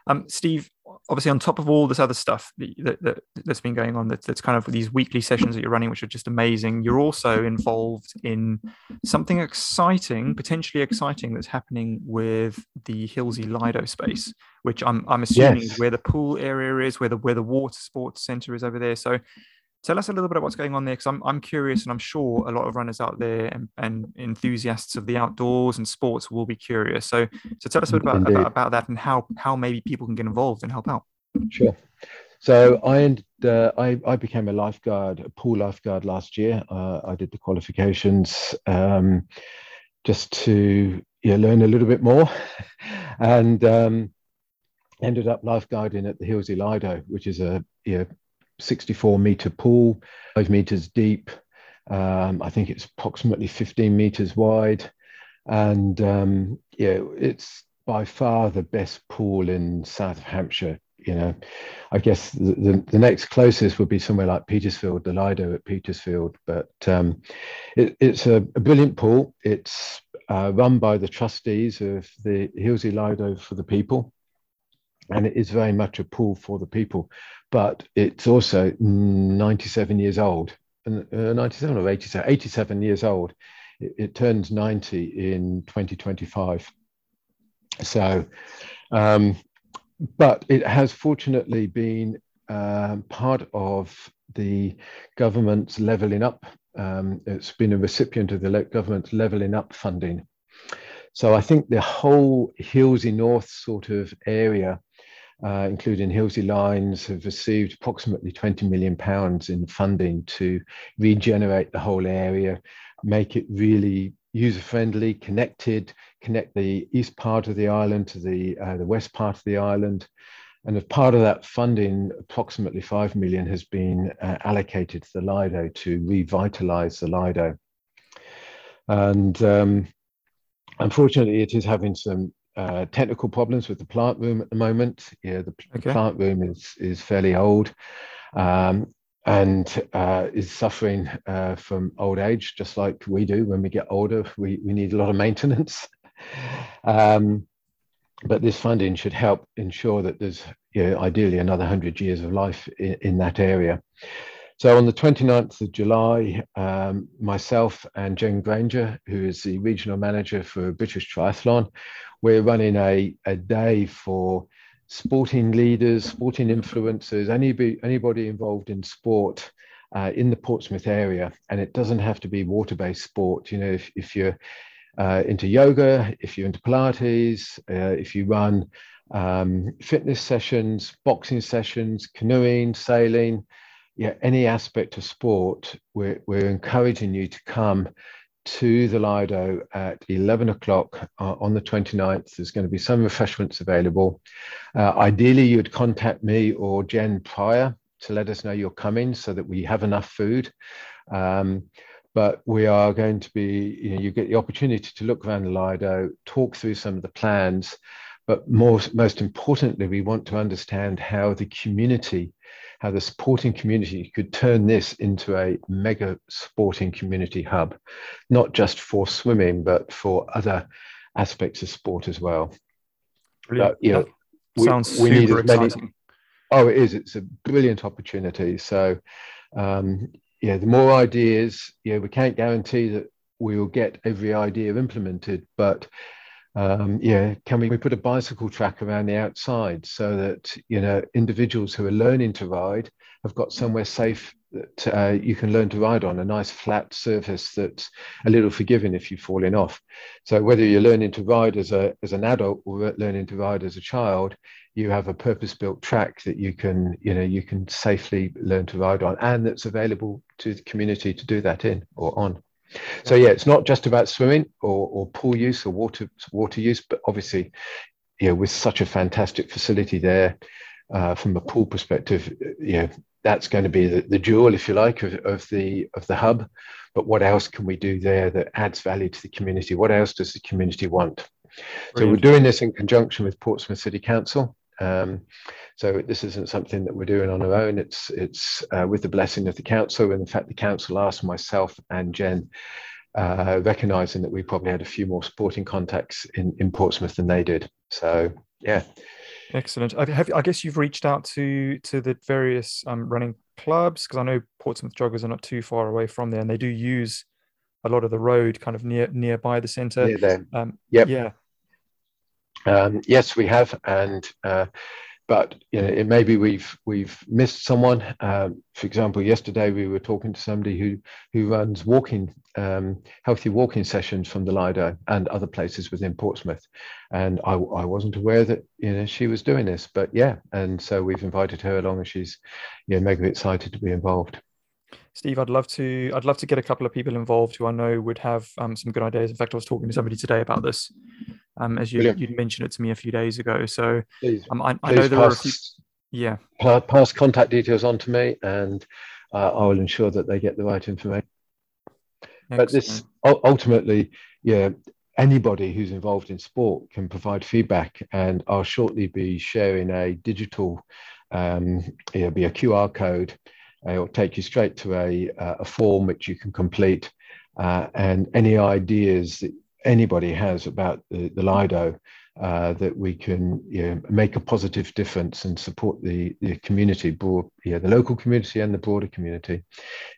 um steve obviously on top of all this other stuff that, that, that's been going on that, that's kind of these weekly sessions that you're running which are just amazing you're also involved in something exciting potentially exciting that's happening with the Hilsea Lido space which i'm, I'm assuming yes. is where the pool area is where the where the water sports center is over there so tell us a little bit about what's going on there because I'm, I'm curious and i'm sure a lot of runners out there and, and, enthusiasts of the outdoors and sports will be curious. So so tell us a bit about, about, about, that and how how maybe people can get involved and help out.
Sure. So I, uh, I, I became a lifeguard a pool lifeguard last year. Uh, i did the qualifications um, just to yeah, learn a little bit more. And um, ended up lifeguarding at the Hilsea Lido, which is a you know, 64 meter pool, five meters deep, Um, I think it's approximately 15 meters wide, and um, yeah, it's by far the best pool in South Hampshire. You know, I guess the, the, the, next closest would be somewhere like Petersfield, the Lido at Petersfield. But um, it, it's a, a, brilliant pool. It's uh, run by the trustees of the Hilsea Lido for the people. And it is very much a pool for the people. But it's also 97 years old, uh, 97 or 87, 87 years old. It, it turns 90 in 2025. So, um, but it has fortunately been um, part of the government's levelling up. Um, it's been a recipient of the government's levelling up funding. So I think the whole Hilsea North sort of area, uh, including Hilsea Lines, have received approximately 20 million pounds in funding to regenerate the whole area, make it really user friendly, connected, connect the east part of the island to the, uh, the west part of the island. And as part of that funding, approximately 5 million has been uh, allocated to the Lido to revitalize the Lido. And um, unfortunately, it is having some uh, technical problems with the plant room at the moment. Yeah, the okay. plant room is, is fairly old. Um, and uh, is suffering uh, from old age, just like we do when we get older. We, we need a lot of maintenance. um, but this funding should help ensure that there's you know, ideally another 100 years of life in, in, that area. So on the 29th of July, um, myself and Jen Granger, who is the regional manager for British Triathlon, we're running a, a day for sporting leaders, sporting influencers, anybody, anybody involved in sport uh, in the Portsmouth area. And it doesn't have to be water based sport. You know, if, if you're uh, into yoga, if you're into Pilates, uh, if you run um, fitness sessions, boxing sessions, canoeing, sailing, yeah, any aspect of sport, we're, we're encouraging you to come to the Lido at 11 o'clock uh, on the 29th. There's going to be some refreshments available. Uh, ideally, you'd contact me or Jen prior to let us know you're coming so that we have enough food. Um, but we are going to be, you know, you get the opportunity to look around the Lido, talk through some of the plans, but more, most importantly, we want to understand how the community how the sporting community could turn this into a mega sporting community hub, not just for swimming, but for other aspects of sport as well.
Brilliant. But, you know, we, sounds we super exciting. Many,
oh, it is. It's a brilliant opportunity. So, um, yeah, the more ideas, yeah, we can't guarantee that we will get every idea implemented, but um, yeah, can we, we put a bicycle track around the outside so that you know individuals who are learning to ride have got somewhere safe that uh, you can learn to ride on a nice flat surface that's a little forgiving if you've fallen off. So whether you're learning to ride as a as an adult or learning to ride as a child, you have a purpose-built track that you can you know you can safely learn to ride on, and that's available to the community to do that in or on. So yeah, it's not just about swimming or, or pool use or water water use, but obviously, you know, with such a fantastic facility there, uh, from a pool perspective, you know, that's going to be the, the jewel, if you like, of, of the of the hub. But what else can we do there that adds value to the community? What else does the community want? Brilliant. So we're doing this in conjunction with Portsmouth City Council. Um, so this isn't something that we're doing on our own. It's it's uh, with the blessing of the council. And in fact, the council asked myself and Jen, uh, recognizing that we probably had a few more sporting contacts in, in Portsmouth than they did. So yeah.
Excellent. Have, I guess you've reached out to to the various um, running clubs because I know Portsmouth joggers are not too far away from there, and they do use a lot of the road kind of near nearby the centre.
Near there.
Um,
yep.
Yeah.
Um, yes, we have, and uh, but you know, it maybe we've we've missed someone. Um, for example, yesterday we were talking to somebody who who runs walking um, healthy walking sessions from the Lido and other places within Portsmouth, and I, I wasn't aware that you know she was doing this, but yeah, and so we've invited her along, and she's you know mega excited to be involved.
Steve, I'd love to. I'd love to get a couple of people involved who I know would have um, some good ideas. In fact, I was talking to somebody today about this, um, as you you mentioned it to me a few days ago. So um, I, I know there pass, are few. Yeah.
Pass contact details on to me, and uh, I will ensure that they get the right information. but this ultimately, yeah, anybody who's involved in sport can provide feedback, and I'll shortly be sharing a digital, um, it'll be a QR code. It'll take you straight to a, a form which you can complete, uh, and any ideas that anybody has about the, the Lido uh, that we can you know, make a positive difference and support the, the community, broad, the local community and the broader community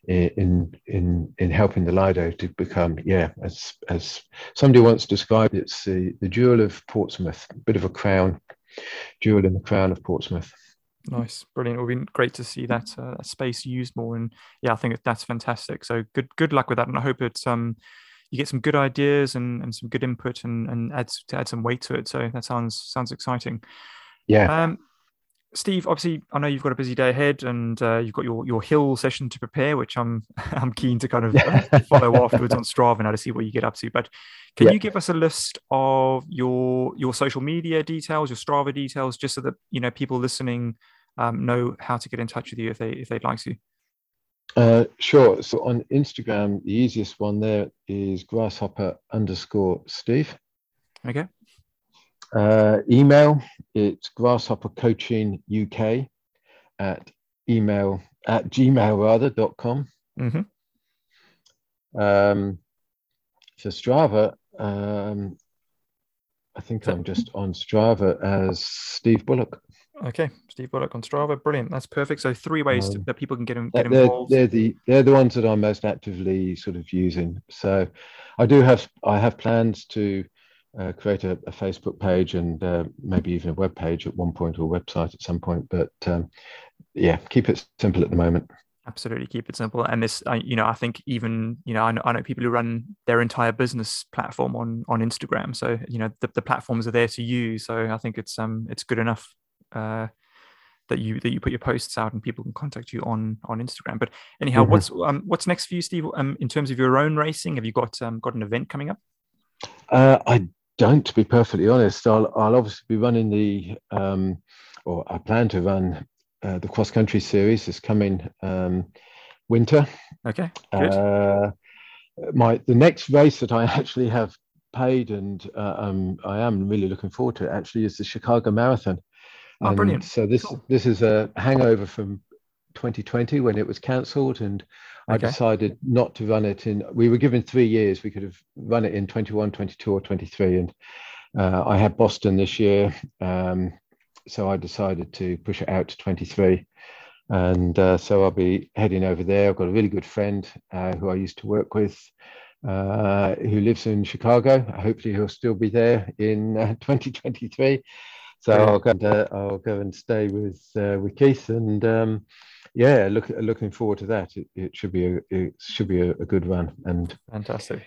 in in in helping the Lido to become, yeah, as as somebody once described, it's the, the jewel of Portsmouth, a bit of a crown, jewel in the crown of Portsmouth.
Nice, brilliant. It would be great to see that uh, space used more, and yeah, I think that's fantastic. So good, good luck with that, and I hope it's um you get some good ideas and, and some good input and, and adds to add some weight to it. So that sounds sounds exciting.
Yeah.
Um, Steve, obviously, I know you've got a busy day ahead, and uh, you've got your your hill session to prepare, which I'm I'm keen to kind of uh, follow afterwards on Strava now to see what you get up to. But can yeah. you give us a list of your your social media details, your Strava details, just so that you know people listening um, know how to get in touch with you if they if they'd like to?
Uh, sure. So on Instagram, the easiest one there is grasshopper underscore Steve.
Okay.
Uh, email, it's grasshopper coaching UK at email at gmail rather dot com.
Mm-hmm.
Um, for Strava, um, I think I'm just on Strava as Steve Bullock.
Okay, Steve Bullock on Strava, brilliant. That's perfect. So three ways um, to, that people can get, get
they're,
involved.
They're the they're the ones that I'm most actively sort of using. So I do have I have plans to uh, create a, a, Facebook page and uh, maybe even a web page at one point or a website at some point. But um, yeah, keep it simple at the moment.
Absolutely, keep it simple. And this, uh, you know, I think even you know I, know I know people who run their entire business platform on on Instagram. So you know the, the platforms are there to use. So I think it's um it's good enough uh, that you that you put your posts out and people can contact you on on Instagram. But anyhow, mm-hmm. what's um, what's next for you, Steve? Um, in terms of your own racing, have you got um, got an event coming up?
Uh, I don't, to be perfectly honest. I'll I'll obviously be running the um, or I plan to run uh, the cross country series this coming um, winter.
Okay, good.
Uh, my the next race that I actually have paid and uh, um, I am really looking forward to it actually is the Chicago Marathon.
Oh, and brilliant.
So this cool. this is a hangover from 2020 when it was cancelled, and I decided not to run it in. We were given three years. We could have run it in 21, 22, or 23, and uh, I had Boston this year, um, so I decided to push it out to 23. And uh, so I'll be heading over there. I've got a really good friend uh, who I used to work with, uh, who lives in Chicago. Hopefully, he'll still be there in uh, 2023. So I'll go and uh, I'll go and stay with uh, with Keith, and um, yeah, look looking forward to that. It, it should be a it should be a, a, good run. And
fantastic.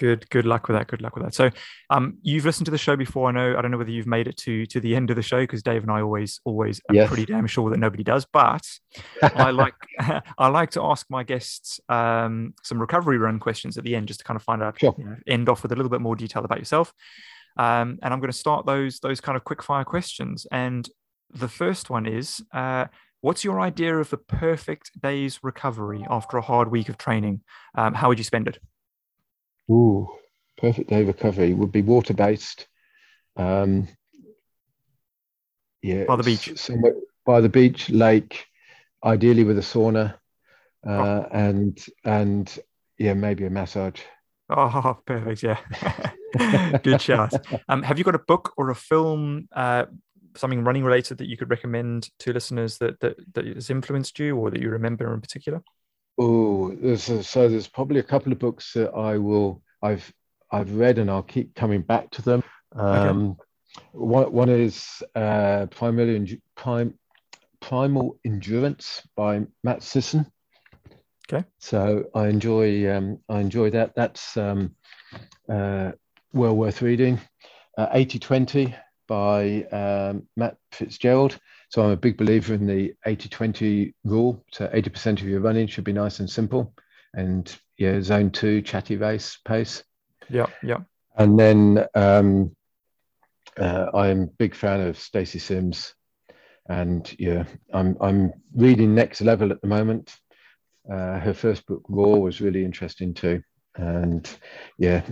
Good good luck with that. Good luck with that. So, um, you've listened to the show before. I know. I don't know whether you've made it to to the end of the show because Dave and I always always yes. pretty damn sure that nobody does. But I like I like to ask my guests um, some recovery run questions at the end just to kind of find out sure. you know, end off with a little bit more detail about yourself. Um, and I'm going to start those those kind of quick fire questions. And the first one is, uh, what's your idea of the perfect day's recovery after a hard week of training? Um, how would you spend it?
Ooh, perfect day recovery would be water based. Um, yeah,
by the beach,
somewhere by the beach, lake, ideally with a sauna, uh, oh. and and yeah, maybe a massage.
Oh, perfect. Yeah. Good shout. Um, have you got a book or a film, uh, something running related that you could recommend to listeners that, that, that has influenced you or that you remember in particular?
Oh, there's a, so there's probably a couple of books that I will, I've, I've read and I'll keep coming back to them. Um, okay. one, one is uh, Primal, Prime, Primal Endurance by Matt Sisson.
Okay.
So I enjoy um, I enjoy that. That's um, uh, well worth reading. Uh, 80-20 by um, Matt Fitzgerald. So I'm a big believer in the 80-20 rule. So 80% of your running should be nice and simple. And yeah, zone two, chatty race pace.
Yeah, yeah.
And then um, uh, I'm a big fan of Stacy Sims. And yeah, I'm I'm reading Next Level at the moment uh, her first book, ROAR, was really interesting too. and yeah,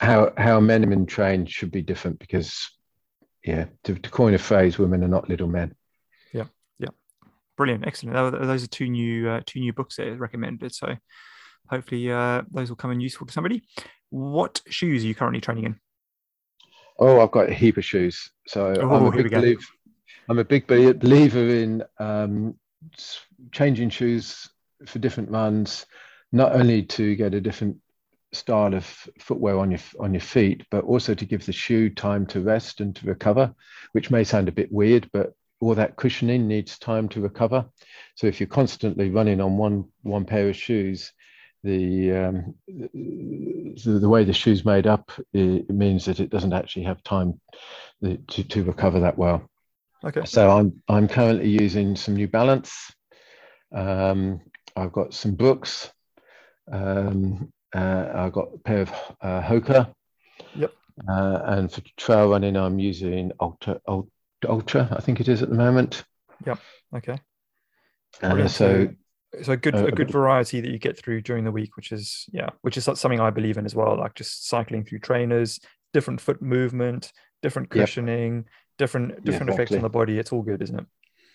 how how men and women train should be different because yeah, to, to coin a phrase, women are not little men.
Yeah, yeah, brilliant, excellent. Those are two new uh, two new books that are recommended. So hopefully uh, those will come in useful to somebody. What shoes are you currently training in?
Oh, I've got a heap of shoes. So oh, I'm, a big believer, I'm a big believer in um, changing shoes for different runs, not only to get a different style of footwear on your on your feet, but also to give the shoe time to rest and to recover, which may sound a bit weird, but all that cushioning needs time to recover. So if you're constantly running on one one pair of shoes, the um, the, the way the shoe's made up it means that it doesn't actually have time to, to recover that well.
Okay.
So I'm I'm currently using some New Balance. Um, I've got some Brooks. Um, uh, I've got a pair of uh, Hoka.
Yep.
Uh, and for trail running, I'm using Altra, Altra, I think it is at the moment.
Yep. Okay.
Uh, so,
so a good uh, a good variety that you get through during the week, which is yeah, which is something I believe in as well. Like just cycling through trainers, different foot movement, different cushioning, yep. different different yeah, effects exactly. on the body. It's all good, isn't it?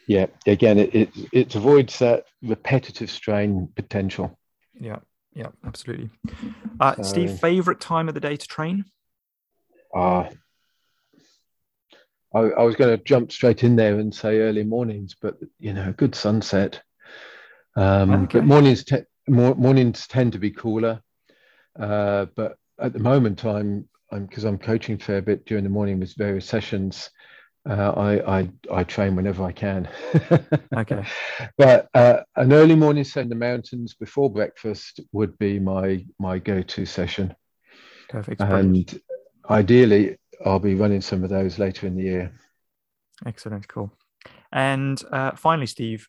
Yeah. Again, it it, it avoids that repetitive strain potential.
Yeah. Yeah, absolutely. Uh, so, Steve, favorite time of the day to train?
Uh, I, I was going to jump straight in there and say early mornings, but you know, a good sunset. Um, okay. But mornings, te- mornings tend to be cooler. Uh, but at the moment, I'm I'm because I'm coaching a fair bit during the morning with various sessions uh, I, I I train whenever I can.
okay.
But uh, an early morning set in the mountains before breakfast would be my my go-to session.
Perfect.
And ideally, I'll be running some of those later in the year.
Excellent. Cool. And uh, finally, Steve,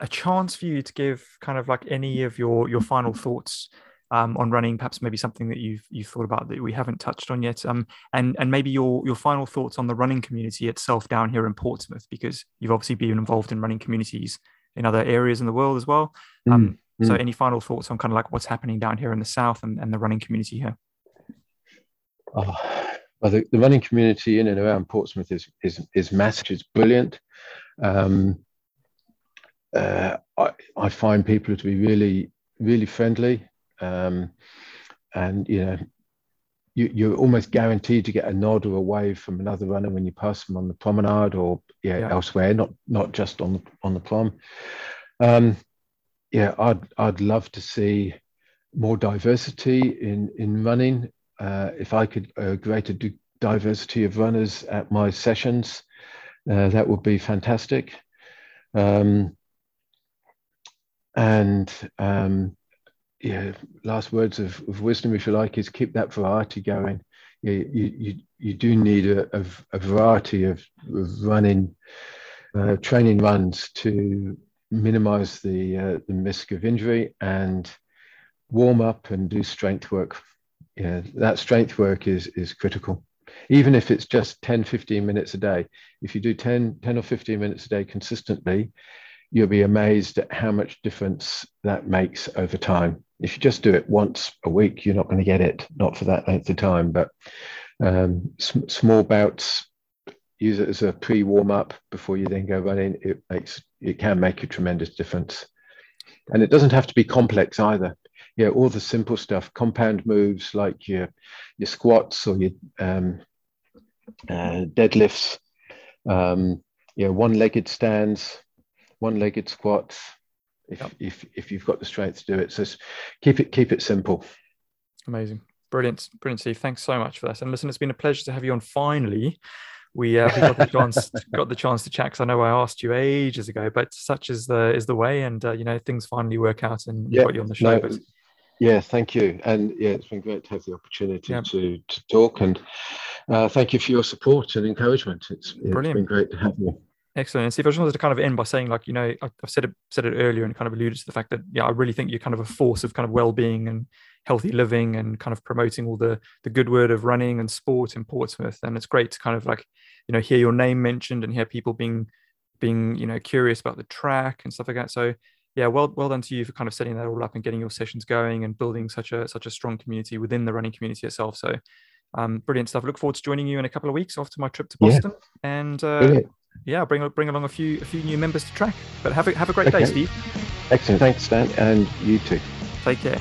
a chance for you to give kind of like any of your your final thoughts um, on running, perhaps maybe something that you've you've thought about that we haven't touched on yet, um, and and maybe your your final thoughts on the running community itself down here in Portsmouth, because you've obviously been involved in running communities in other areas in the world as well. Um, mm, So, any final thoughts on kind of like what's happening down here in the south and, and the running community here?
Oh, well, the, the running community in and around Portsmouth is is is massive. It's brilliant. Um, uh, I, I find people to be really really friendly um, and you know you, you're almost guaranteed to get a nod or a wave from another runner when you pass them on the promenade or yeah, yeah. elsewhere, not not just on the on the prom. Um, yeah, I'd I'd love to see more diversity in in running. Uh, if I could a greater diversity of runners at my sessions, uh, that would be fantastic. Um, and um, yeah, last words of, of wisdom, if you like, is keep that variety going. You, you, you do need a, a, a variety of, of running, uh, training runs to minimize the, uh, the risk of injury and warm up and do strength work. Yeah, that strength work is, is critical. Even if it's just 10, 15 minutes a day, if you do 10, 10 or 15 minutes a day consistently, you'll be amazed at how much difference that makes over time. If you just do it once a week, you're not going to get it, not for that length of time. But um, sm- small bouts, use it as a pre warm up before you then go running. It makes it can make a tremendous difference, and it doesn't have to be complex either. Yeah, all the simple stuff, compound moves like your your squats or your um, uh, deadlifts, um, yeah, one-legged stands, one-legged squats, if, yep. if if you've got the strength to do it. So keep it keep it simple.
Amazing, brilliant, brilliant, Steve. Thanks so much for that. And listen, it's been a pleasure to have you on. Finally, we, uh, we got the chance got the chance to chat because I know I asked you ages ago, but such is the is the way, and uh, you know things finally work out, and yeah, got you on the show. No, but...
Yeah, thank you, and yeah, it's been great to have the opportunity yeah. to to talk, and uh, thank you for your support and encouragement. It's, it's been great to have you.
Excellent. And Steve, I just wanted to kind of end by saying, like, you know, I've said it said it earlier and kind of alluded to the fact that, yeah, I really think you're kind of a force of kind of well-being and healthy living and kind of promoting all the the good word of running and sport in Portsmouth. And it's great to kind of like, you know, hear your name mentioned and hear people being being, you know, curious about the track and stuff like that. So yeah, well, well done to you for kind of setting that all up and getting your sessions going and building such a such a strong community within the running community itself. So, um, brilliant stuff. Look forward to joining you in a couple of weeks after my trip to Boston, yeah. and uh, yeah, bring bring along a few a few new members to track. But have a have a great okay. day, Steve.
Excellent, thanks, Dan, and you too.
Take care.